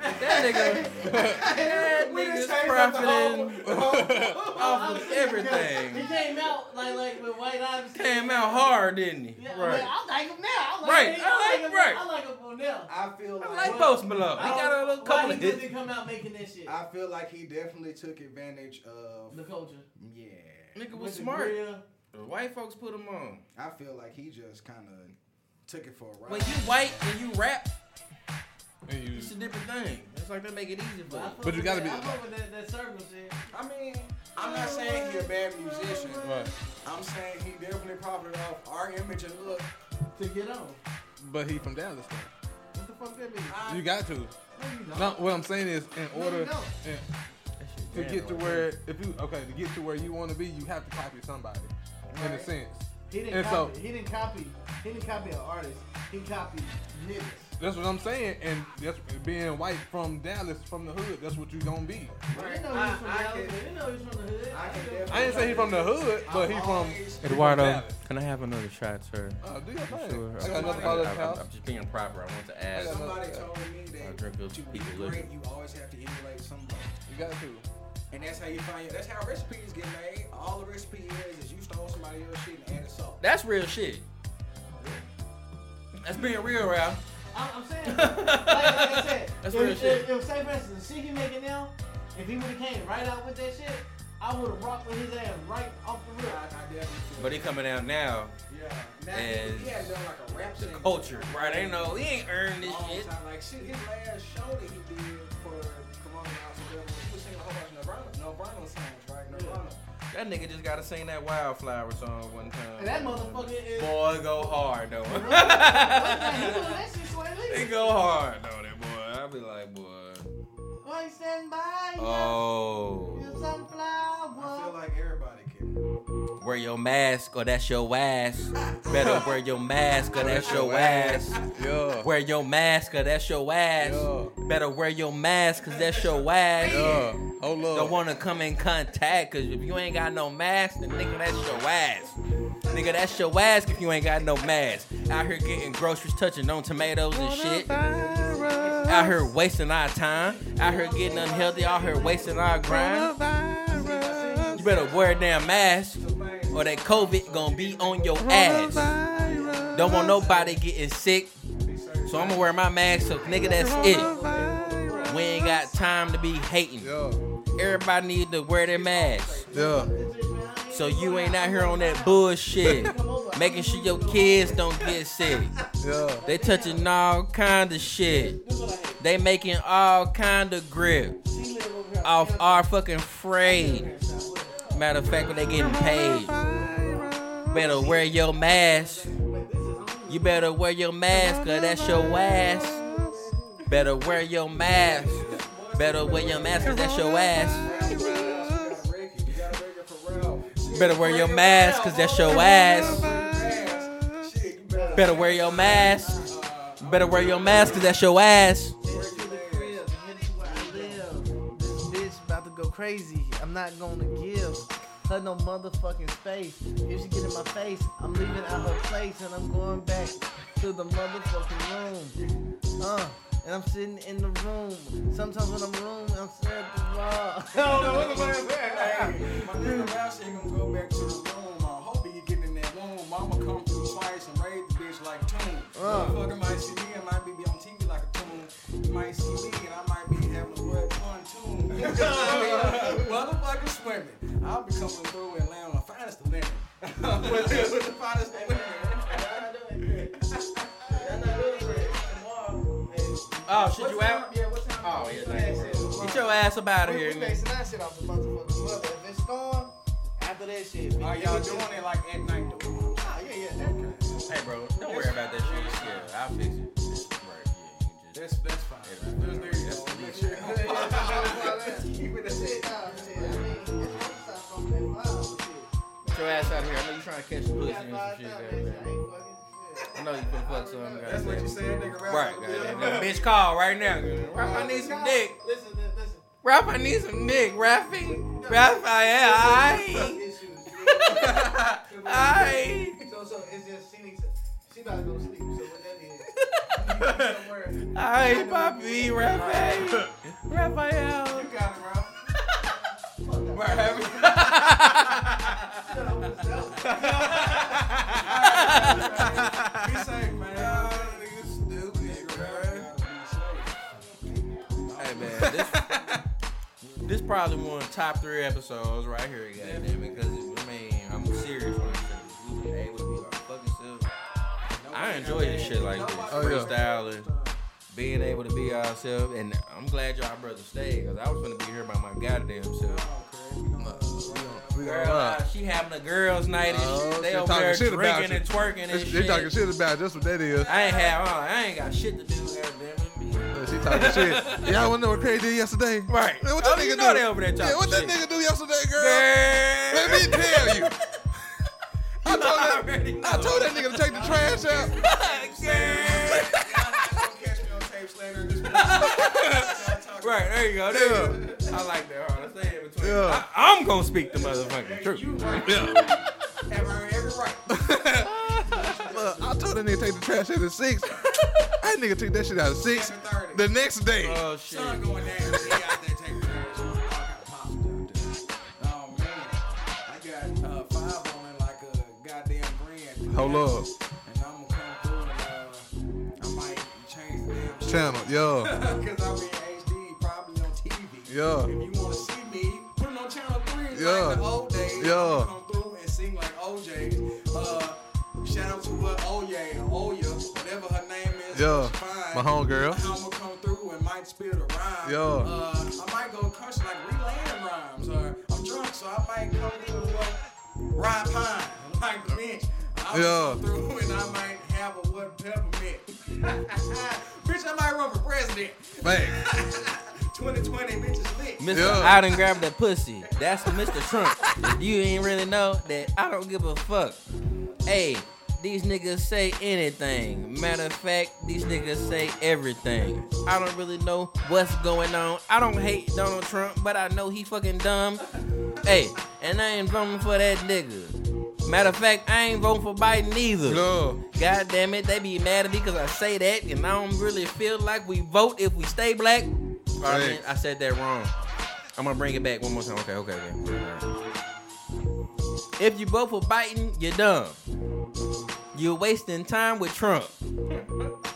That nigga, that We done nigga's changed profiting whole- off of everything. He came out like like with White Eyes. Came out hard, didn't he? Yeah, Right. right. I like him now. I like Right, him. I like- him. right. I like him for now. I feel like, I like Post Malone. He got a little Why couple he of hits. didn't come out making that shit? I feel like he definitely took advantage of the culture. yeah. Nigga was With smart. grill. White folks put him on. I feel like he just kind of took it for a ride. When you white and you rap, And you- it's a different thing. That's like they make it easy for I you. But you gotta that. be- I fuck with that, that circle shit. I mean, I'm not saying he a bad musician. Right. I'm saying he definitely profited off our image and look. To get on. But he from Dallas though. What the fuck that mean? I- You got to. No, you don't. No, what I'm saying is, in No, order you in- to get to where, if you okay, to get to where you want to be, you have to copy somebody, in a sense. He didn't And copy. so- he didn't copy. He didn't copy an artist. He copied niggas. That's what I'm saying, and that's being white from Dallas, from the hood. That's what you gonna be. Right. You know I- he's from I Dallas, can- but you know he's from the hood. I can don't give a definitely- I didn't say he's from the hood, but he I've from. he from Eduardo, Dallas. can I have another shot, sir? Uh, do your You thing. Sure. I got I'm- nothing I'm- I'm- house. I'm just being proper. I want to I ask. Somebody Yeah. told me I that drink to those people great, you always have to emulate somebody. You got to. And that's how you find That's how recipes get made. All the recipe is is you stole somebody else's shit and added salt. That's real shit. That's being real, Ralph. I'm, I'm saying, like, like I said, That's if, real if, shit. If, say for instance, the shit he making now, if he would have came right out with that shit, I would have rocked with his ass right off the I, rip. I definitely feel But he coming out now. Yeah. Now, And he, he had done like a rap thing. culture, right? Ain't no, he ain't earned this Long shit. time. Like shit, his last show that he did for Corona House Nirvana, Nirvana songs, right? Nirvana. That nigga just gotta sing that Wildflower song one And time. that motherfucker is. Boy, go hard though. He doing that shit slightly. They go hard though, that boy. I be like, boy. Boy, stand by. Oh. You sunflower. I feel like everybody can. Wear your mask or that's your ass. Better wear your mask or that's your ass. Yeah. Wear your mask or that's your ass. Yeah. Better wear your mask cause that's your ass. Yeah. Hold up. Don't wanna come in contact cause if you ain't got no mask, then nigga that's your ass. Nigga, that's your ass if you ain't got no mask. Out here getting groceries, touching on tomatoes and shit. Out here wasting our time. Out here getting unhealthy. Out here wasting our grind. You better wear a damn mask or that COVID gonna be on your ass. Don't want nobody getting sick. So I'm gonna wear my mask, so nigga, that's it. We ain't got time to be hating. Everybody need to wear their mask. Yeah. So you ain't out here on that bullshit. Making sure your kids don't get sick. Yeah. They touching all kind of shit. They making all kind of grip off our fucking frame. Matter of fact, when they getting paid, better wear your mask. You better wear your mask, cause that's your ass. Better wear your mask. Better wear your mask, cause that's your ass. Better wear your mask, cause that's your ass. Better wear your mask. Better wear your mask, cause that's your ass. Crazy. I'm not gonna give her no motherfucking space. If she get in my face, I'm leaving out her place and I'm going back to the motherfucking room. Uh, and I'm sitting in the room. Sometimes when I'm room, I'm sitting at the bar. Don't know what the fuck is that. Hey, my nigga Ralph said he gonna go back to the room. I hope he get in that room. Mama come through twice and raise the bitch like Toon. Uh. Motherfucker might see me and might be on TV like a Toon. You might see me and I might pontoon. Swimming. I'll be coming through and laying on the finest of linen. with, the, with the finest of women. Oh, shit, you out? Yeah, what time? Oh, yeah, thank you. Get your ass up out of here, We nigga. basing that shit off the motherfucking weather. If it's storm, after that shit. Are y'all doing it like at night though? Ah, yeah, yeah, that Hey, bro, don't worry about that shit. Yeah, I'll fix it. Right, yeah, you That's that's fine. There's, there you go. Make sure- Keep it a shit. Nah, shit. I mean, it's gonna stop from that vibe, shit. Get your ass out of here. I know you trying to catch some pussy and some shit. I ain't fucking shit. I know you finna fuck some. That's what you said, nigga. Ralph. Right, goddamn. Bitch call right now. Ralph, I need some dick. Listen, listen. Ralph, I need some dick. Raffy. Raphael, I. Issues. I. So, so it's just she needs. She about to go to sleep. So what that is? I, Poppy. Raphael. Raphael. You got it, Ralph. Be safe, man. Hey man, this this probably one of the top three episodes right here, goddamn it. Because I mean, I'm serious I enjoy this shit like this, Oh, yeah. freestyling, being able to be ourselves, and I'm glad y'all brothers stayed, cause I was gonna be here by my goddamn self. We Girl, uh, she having a girls' night and Oh, shit. They over talking there shit about drinking and twerking and They, shit. they talking shit about just what that is. I ain't have, uh, I ain't got shit to do. Goddamn. Uh, She talking shit. Yeah, I wanna know what Craig did yesterday. Right. Man, what Oh, that you nigga know do? they over there Yeah, talking what that shit. nigga do yesterday, girl? Girl. Let me tell you. I told, that, already I told that nigga to take the trash out. Right, there you go. There you go. I like that. Hold on, stay in between. Yeah. I, am gonna speak the motherfucking truth. Yeah. Look, I told that nigga to take the trash out at six. that nigga took that shit out at six. The next day. Oh shit. Sun going down. The damn Channel, yo. Cause I'm in HD, probably on TV. Yeah. If you wanna see me, put it on channel three Yeah. like the old days. Yeah. Come through and sing like OJ. Uh, shout out to what Oye Oya, whatever her name is. Yeah. fine. My homegirl. I'ma come through and might spit a rhyme. Yeah. Uh, I might go country like relaying rhymes. Or I'm drunk, so I might come through well, ride pine like the bench. I'll Yeah. through and I might have a what peppermint. Bitch, I might run for president. Man. 2020, bitch is lit. Mr. Yeah. I done grabbed that pussy. That's Mr. Trump. If you ain't really know that I don't give a fuck. Hey, these niggas say anything. Matter of fact, these niggas say everything. I don't really know what's going on. I don't hate Donald Trump, but I know he fucking dumb. Hey, and I ain't voting for that nigga. Matter of fact, I ain't voting for Biden either. No. God damn it, they be mad at me because I say that, and I don't really feel like we vote if we stay black. I, mean, I said that wrong. I'm gonna bring it back one more time. Okay, okay, okay. If you vote for Biden, you're dumb. You're wasting time with Trump.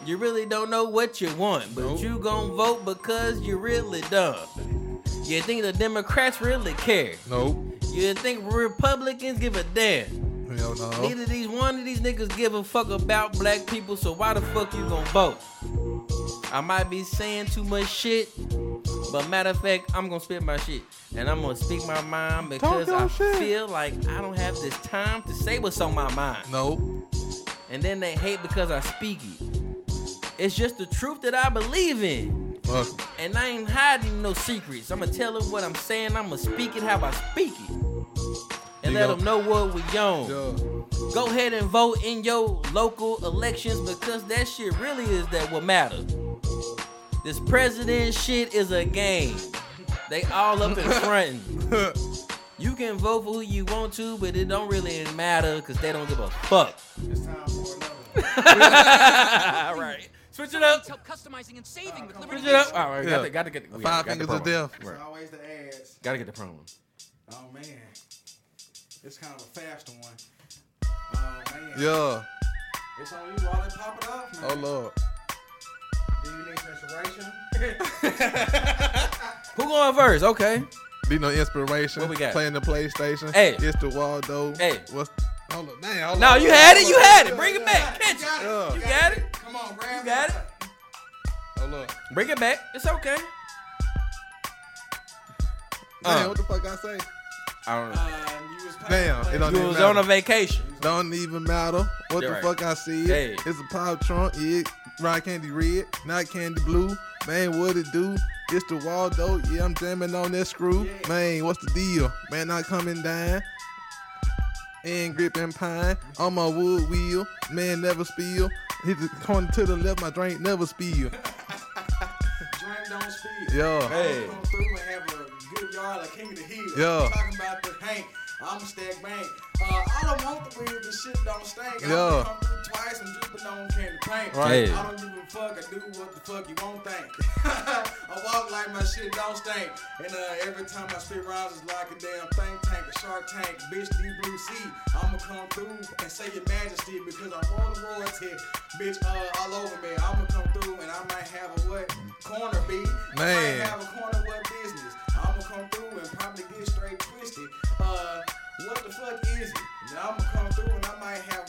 You really don't know what you want, but Nope. you gon' vote because you're really dumb. You think the Democrats really care? Nope. You think Republicans give a damn? Hell no. Neither these one of these niggas give a fuck about black people, so why the fuck you gonna vote? I might be saying too much shit, but matter of fact, I'm gonna spit my shit. And I'm gonna speak my mind because I shit. feel like I don't have this time to say what's on my mind. Nope. And then they hate because I speak it. It's just the truth that I believe in. Fuck. And I ain't hiding no secrets. I'ma tell them what I'm saying. I'ma speak it how I speak it. And let them know what we on. Yo. Go ahead and vote in your local elections because that shit really is that what matters. This president shit is a game. They all up in front. You can vote for who you want to, but it don't really matter because they don't give a fuck. It's time for another one. right. Switch it up. Help customizing and saving with Liberty Switch it up. All right, Yeah. got to, got to get the, we Five got fingers of promo. death. It's always the ads. Got to get the promo. Oh man, it's kind of a faster one. Oh man, Yeah. it's on you. While they pop it off, man. Oh lord. Do you need inspiration? Who going first? Okay. Need no inspiration. What we got? Playing the PlayStation. Hey. It's the Waldo. Hey. What's hold up, man. Hold No, up. you had it. You had it. Bring it back. Catch it. it. Yeah. You got it. Come on, grab You got it. Hold up. Bring it back. It's okay. Man, Uh. what the fuck I say? I don't know. Uh, you was playing Damn, it don't You even was matter. on a vacation. Don't even matter what Yeah, the right. fuck I see. Hey. It's a pop trunk, yeah. Rock candy red, not candy blue. Man, what it do? It's the Waldo, yeah. I'm jamming on that screw. Man, what's the deal? Man, not coming down. And gripping pine on my wood wheel. Man, never spill. Hit the corner to the left, my drink never spill. Drink don't speed. Yeah. Hey. Come through and have a good yard like King of the Hill. Yeah. Talking about the Hank. I'm a stack bank. Uh, don't want the weed, the shit don't stink. I'm Yeah. come through twice and dripping on candy paint. Right. I don't give a fuck. I do what the fuck you won't think. I walk like my shit don't stink. And uh, every time I spit rhymes, it's like a damn think tank, a shark tank, bitch, D Blue Sea. I'ma come through and say your majesty because I'm rolling royalty, bitch, uh, all over me. I'ma come through and I might have a what? Corner B. I Man. might have a corner what business. I'ma come through and probably get straight twisted. Uh, what the fuck is it? Now I'ma come through and I might have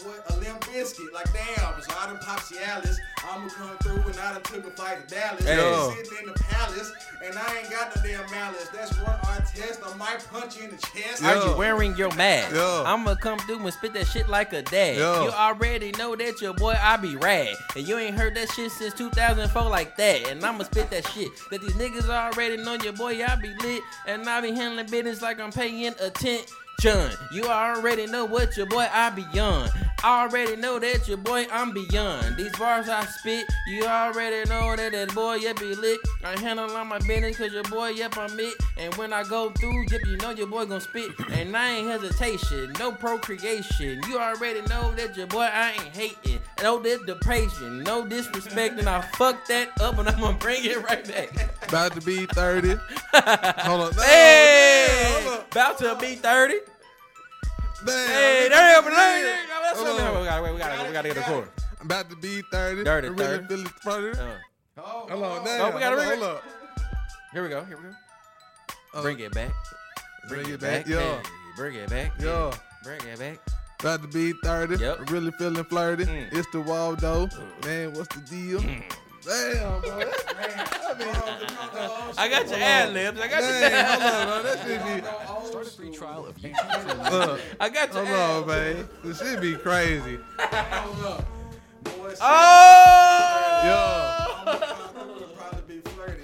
biscuit. Like damn, so I I done pop Cialis. I'ma come through and I done took a flight to Dallas. Hey. I'm Sitting in the palace, and I ain't got no damn malice. That's one test. I might punch you in the chest. Yeah. Are you wearing your mask? Yeah. I'ma come through and spit that shit like a dad. Yeah. You already know that your boy I be rad. And you ain't heard that shit since 2004 like that. And I'ma spit that shit. That these niggas already know your boy I be lit. And I be handling business like I'm paying attention. You already know what your boy I be on. Already know that your boy I'm beyond. These bars I spit, you already know that that boy yep be lit. I handle all my business cause your boy yep I'm it. And when I go through, yep you know your boy gon' spit. And I ain't hesitation, no procreation. You already know that your boy I ain't hating. No depression, no disrespect. And I fuck that up and I'm gonna bring it right back. About to be 30. Hold on. Hey! hold on. About to be 30. Damn. Hey, there you go. Go. on. We gotta, we gotta, we gotta get a. I'm about to be 30. Dirty, I really 30. feel it further. Uh, Oh, Hold on, damn. Oh, we gotta hold on, ring it. hold on. here we go. Here we go. Uh, Bring it back. Bring it back. Yeah. Hey, bring it back. Yeah. Bring it back. About to be 30. Yep. Really feeling flirty. Mm. It's the Waldo. Man, what's the deal? Damn, bro. I got your ad libs. I got your Damn, hold on, bro. That shit. Start a free trial of YouTube. I got your hold ad on, man. This shit be crazy. Hold up. Boy, Oh! Yeah.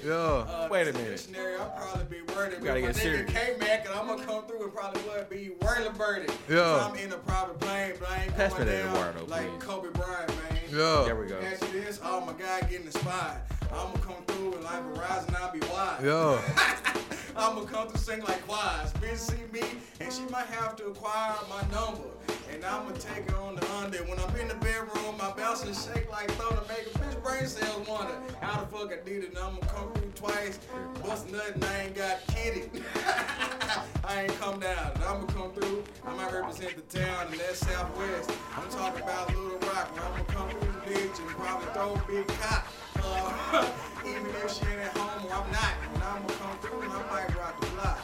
Probably be flirty. Yeah. Uh, Wait a minute. I'll probably be worried. We gotta get serious. K-Mac, and I'm gonna come through and probably would be whirly birdie. Yeah. I'm in a private plane, but I ain't Pass that down Eduardo, like please. Kobe Bryant, man. Yeah. There we go. After this, oh my God, getting the spot. I'm gonna come through and like Verizon, I'll be wide. Yeah. I'm gonna come through sing like choirs. Bitch see me, and she might have to acquire my number. And I'm gonna take her on the under. When I'm in the bedroom, my bounce and shake like thunder, make a bitch brain cells wonder how the fuck I did it. And I'm gonna come through twice, bust nothing, I ain't got kidded. I ain't come down. And I'm gonna come through, I might represent the town, and that's Southwest. I'm talking about Little Rock, and I'm gonna come through the bitch and probably throw a big cop. Uh, even if she ain't at home or I'm not, and I'm gonna come through and I might rock the block.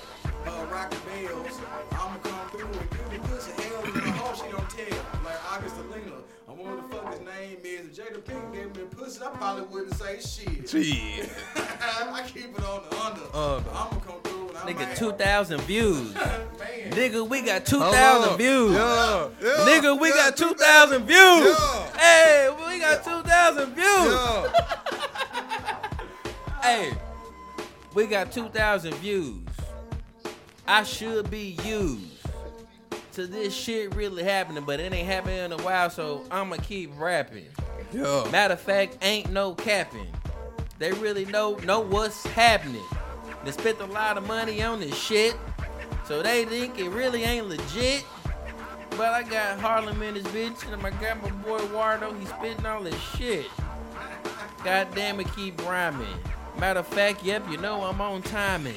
Uh, rock the bells. I'm gonna come through and give the pussy hell in my hope she don't tell. Like August Alina. I wonder what the fuck his name is. If Jada Pink gave me a pussy, I probably wouldn't say shit. Shit. I keep it on the under. Under. I'm gonna come through and I Nigga, might, 2,000 views. Man. Nigga, we got 2,000 views. Yeah. yeah. Nigga, we yeah, got 2,000 views. Yeah. Hey, we got 2,000 views. Hey, we got 2,000 views. I should be used. to this shit really happening, but it ain't happening in a while, so I'ma keep rapping. Yeah. Matter of fact, ain't no capping. They really know know what's happening. They spent a lot of money on this shit, so they think it really ain't legit. But I got Harlem in this bitch, and I got my boy Wardo. He spitting all this shit. God damn it, keep rhyming. Matter of fact, yep, you know I'm on timing.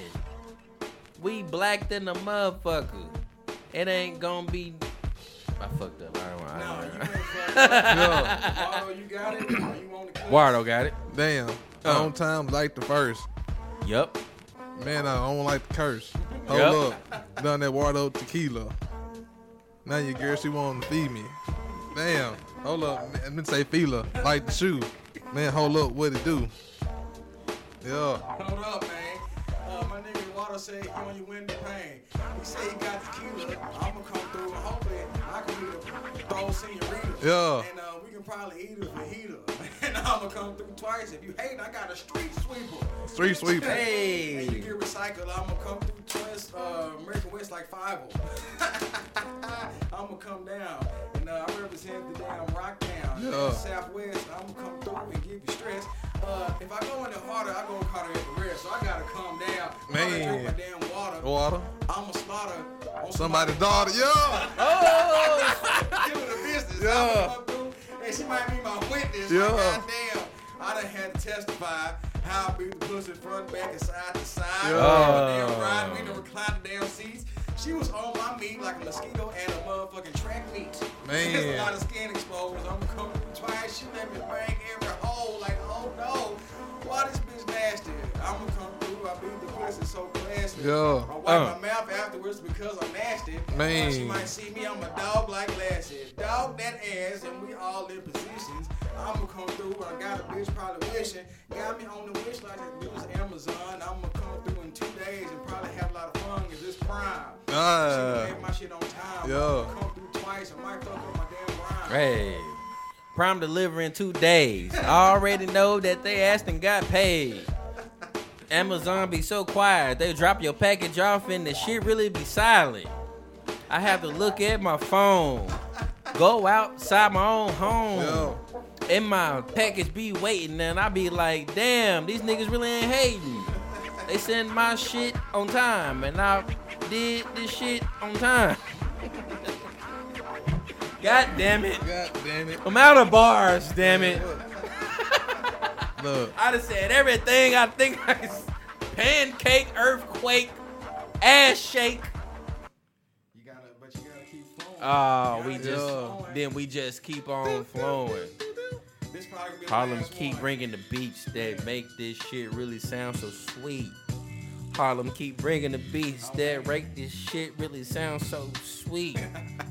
We black than the motherfucker. It ain't gonna be. I fucked up. I don't, I No, don't, you ain't fucked up. Yeah. Waldo, you got it? Or you want to cut? Wardo got it. Damn. Uh. On time like the first. Yep. Man, I don't like the curse. Hold Yup. up. Done that Wardo tequila. Now your girl, she want to feed me. Damn. Hold up. Man, I meant to say feeler. Like the shoe. Man, hold up. What it do? Yeah. Hold up, man. Uh, my nigga Water said he on your window pane. He said he got tequila. I'ma come through and hopefully I can be the throw senorita. Yeah. And uh, can probably eat a fajita. and I'ma come through twice. If you hate, I got a street sweeper. Street sweeper. Hey. And you get recycled. I'ma come through twice. Uh, American West like five. I'ma come down. And uh, I represent the damn rock town. Yeah. Southwest. I'ma come through and give you stress. Uh, if I go in the harder, I go harder at the rest. So I gotta calm down. Man. I gotta drink my damn water. Water. I'ma slaughter on Somebody's daughter. Yeah. Oh! Give her the business. Yeah. I'ma come through, and she might be my witness. Yeah. Like, goddamn. I done had to testify how I beat the pussy front, back, and side to side. Yeah. Yeah. Damn ride, we done reclined the damn seats. She was on my meat like a mosquito and a motherfucking track meat. Man. There's a lot of skin exposed. I'm through twice. She let me bang every hole like, oh no. Why this bitch nasty? I'm gonna come through. I beat the pussy so classy. Yeah. I wipe Uh. my mouth afterwards because I'm nasty. Man. Uh, she might see me, I'm a dog like Lassie. Dog that ass, and we all in positions. I'ma come through. I got a bitch probably wishing. Got me on the wish like it was Amazon. I'ma come through in two days and probably have a lot of fun. Cause it's prime. Shit, make my shit on time. Yeah. I'ma come through twice. I might fuck up my damn rhyme. Hey. Prime delivery in two days. I already know that they asked and got paid. Amazon be so quiet. They drop your package off and the shit really be silent. I have to look at my phone. Go outside my own home. Yo. And my package be waiting and I be like, damn, these niggas really ain't hating. They send my shit on time and I did this shit on time. God damn it. God damn it. I'm out of bars, damn it. Look. I done said everything I think I Pancake, earthquake, ass shake. You gotta, but you gotta keep flowing. Oh, we You just flowing. then we just keep on flowing. This probably be the Harlem keep one. bringing the beats that make this shit really sound so sweet. Harlem keep bringing the beats that make this shit really sound so sweet.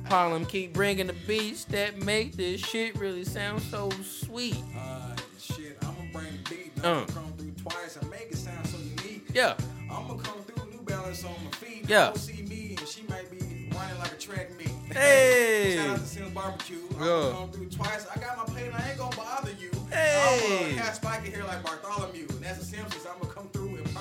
Harlem keep bringing the beats that make this shit really sound so sweet. Uh, shit, I'ma bring the beat. Uh. I'ma come through twice and make it sound so unique. Yeah. I'ma come through New Balance on my feet. Yeah. Don't see me and she might be running like a track meet. Hey. Shout out to Sims Barbecue. I'ma Yeah. come through twice. I got my plate. I ain't gonna bother you. Hey. I'ma have spiky hair like Bartholomew. And that's the Simpsons. Through and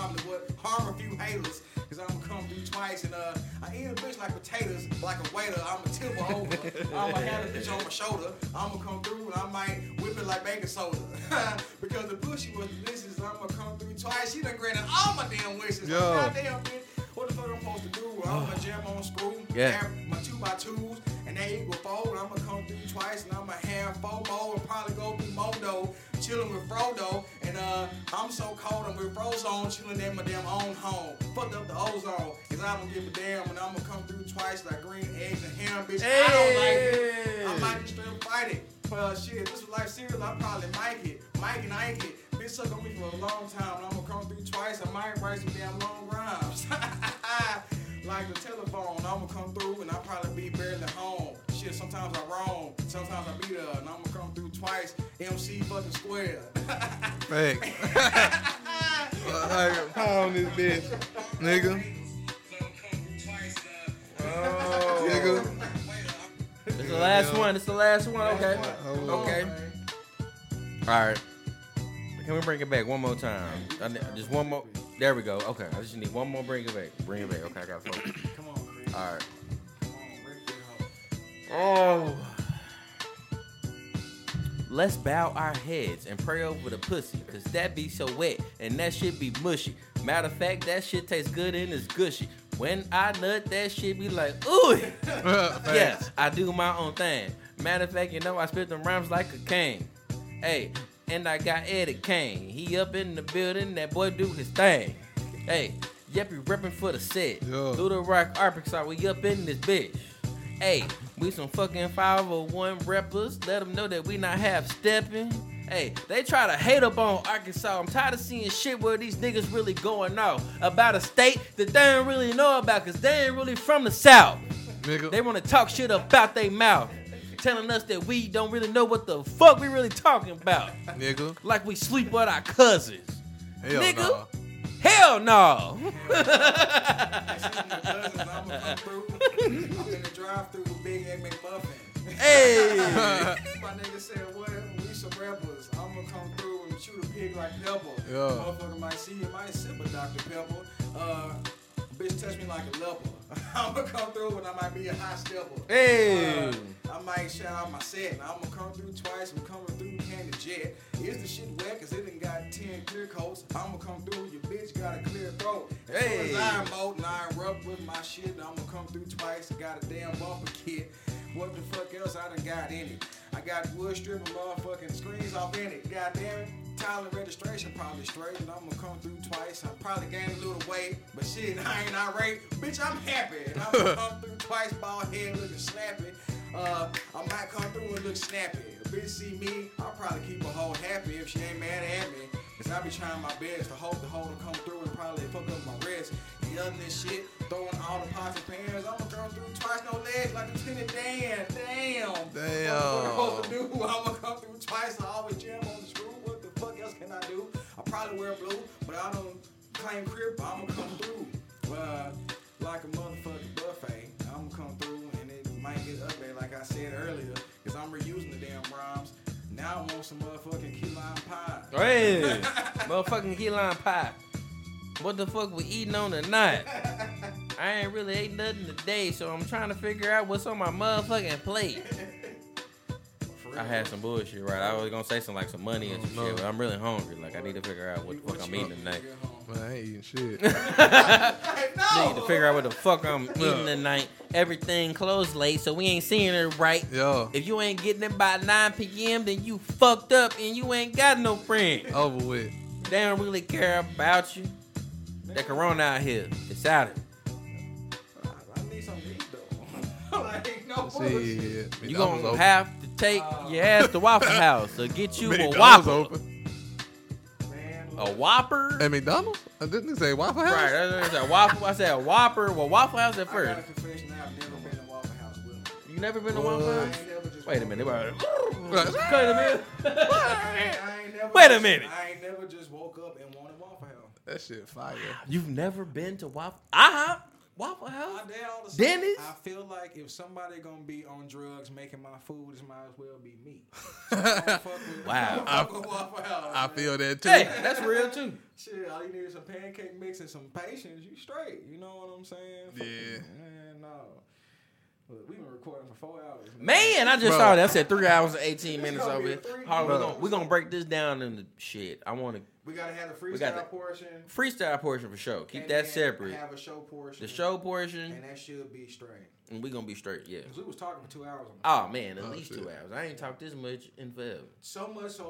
probably harm a few haters. Cause I'ma come through twice and uh I eat a bitch like potatoes, like a waiter. I'ma tip her over. I'ma have a bitch on my shoulder. I'ma come through and I might whip it like baking soda. because the pussy was delicious. I'ma come through twice. She done granted all my damn wishes. Yo. Goddamn bitch. What the fuck I'm supposed to do? I'ma jam on screw. Yeah. My two by twos. And they equal four. I'ma come through twice and I'ma have four more and probably go through Mordor. Chilling with Frodo. And uh I'm so cold I'm with Frozone chilling at my damn own home. Fucked up the ozone. Cause I don't give a damn and I'ma come through twice like green eggs and ham, bitch. I don't like it. I might just straight fight it. Well, shit, this was life serious. I probably mic it. Mike and Ike it. Bitch suck on me for a long time. And I'ma come through twice. I might write some damn long rhymes. like the telephone. I'ma come through and I'll probably be barely home. Shit, sometimes I wrong. Sometimes I be there. And I'ma come through twice. MC fucking square. Facts. like, pound this bitch. Nigga. Oh. Nigga. It's the last one. It's the last one. Okay. Oh, Okay. All right. Can we bring it back one more time? Just one more. There we go. Okay. I just need one more. Bring it back. Bring it back. Okay. I got four. Come on, Chris. All right. Come on, Rick that hoe. Oh. Let's bow our heads and pray over the pussy, cause that be so wet and that shit be mushy. Matter of fact, that shit tastes good and it's gushy. When I nut, that shit be like, ooh. yeah, I do my own thing. Matter of fact, you know, I spit them rhymes like a king. Hey, and I got Eddie Kane. He up in the building, that boy do his thing. Hey, yep, we reppin' for the set. Yeah. Through the rock, Arkansas, we up in this bitch. Hey, we some fucking 501 reppers. Let them know that we not half stepping. Hey, they try to hate up on Arkansas. I'm tired of seeing shit where these niggas really going off about a state that they don't really know about because they ain't really from the South. Nigga. They want to talk shit about their mouth, telling us that we don't really know what the fuck we really talking about. Nigga. Like we sleep with our cousins. Hell Nigga. nah. Hell no. I'ma come through. I'm in the drive-through Big Egg McMuffin. Hey. My nigga said, what? We some rebels. I'ma come through and shoot a pig like Pebble. Yeah. Motherfucker might see you, might sip a Dr. Pebble. Uh, bitch touch me like a leper. I'ma come through and I might be a high stepper. Hey. Uh, I might shout out my set and I'ma come through twice. I'm coming through hand Candy Jet. Is the shit wet? Cause it done got 10 clear coats. I'ma come through. Your bitch got a clear throat. As Hey. as I emote and I erupt with my shit, I'ma come through twice. I got a damn bumper kit. What the fuck else I done got in it? I got wood stripping motherfucking screens off in it. God damn it. Tyler registration probably straight, and I'ma come through twice. I probably gained a little weight, but shit, I ain't irate. Bitch, I'm happy. And I'ma come through twice, bald head looking snappy. Uh, I might come through and look snappy. A bitch see me, I'll probably keep her whole happy if she ain't mad at me. Cause I be trying my best to hope the hoe to come through and probably fuck up my wrist. Yelling this shit, throwing all the pots and pans. I'm gonna come through twice, no legs, like Lieutenant Dan. Damn. Damn. What I'm supposed to do? I'm gonna come through twice. I always jam on the screw. What the fuck else can I do? I probably wear blue, but I don't claim crib. but I'm gonna come through. Well, like a motherfucking buffet. I'm gonna come through and it might get up there, like I said earlier, because I'm reusing the damn rhymes. Now I want some motherfucking key lime pie. Hey, motherfucking key lime pie. What the fuck we eating on tonight? I ain't really ate nothing today, so I'm trying to figure out what's on my motherfucking plate. I had some bullshit, right? I was gonna say some like some money and some shit, but I'm really hungry. Like I need to figure out what the fuck I'm eating tonight. Man, I ain't eating shit. Hey, no! Need to figure out what the fuck I'm eating tonight. Everything closed late, so we ain't seeing it right. Yo, If you ain't getting it by 9 p.m., then you fucked up and you ain't got no friend. over with. They don't really care about you. That corona out here. It's out of I need something to though. like, no bullshit. Shit. You McDonald's gonna open. have to take your ass to Waffle uh, House or get you a McDonald's Whopper. open. Man, A Whopper? At McDonald's? I didn't say Waffle House. Right, that's a Waffle. I said a Whopper. Well, Waffle House at I got first. confession. I've never been to Waffle House with me. You never been to Waffle I House? ain't never just Wait a minute. They woke. Wait a minute. I ain't never Wait a just- minute. I ain't never just woke up and wanted Waffle House. That shit fire. You've never been to Waffle? Uh-huh. Waffle I House? did all the Denny's? I feel like if somebody gonna be on drugs making my food, it might as well be me. So I don't fuck with- Wow. I don't fuck with House. I feel that too. Hey, that's real too. Shit, all you need is some pancake mix and some patience. You straight. You know what I'm saying? Fuck Yeah. Man, no. Look, we been recording for four hours. Man, I just Bro. saw that. I said three hours and 18 minutes gonna over here. a three- Hold on, we're gonna, gonna break this down into shit. I want to we gotta have the freestyle We got the- portion. freestyle portion for sure. Keep and that then separate. Have a show portion. The show portion, and that should be straight. and we gonna be straight. Yeah. Cause we was talking for two hours. On Oh man, at Oh, least shit. two hours. I ain't talked this much in forever. So much so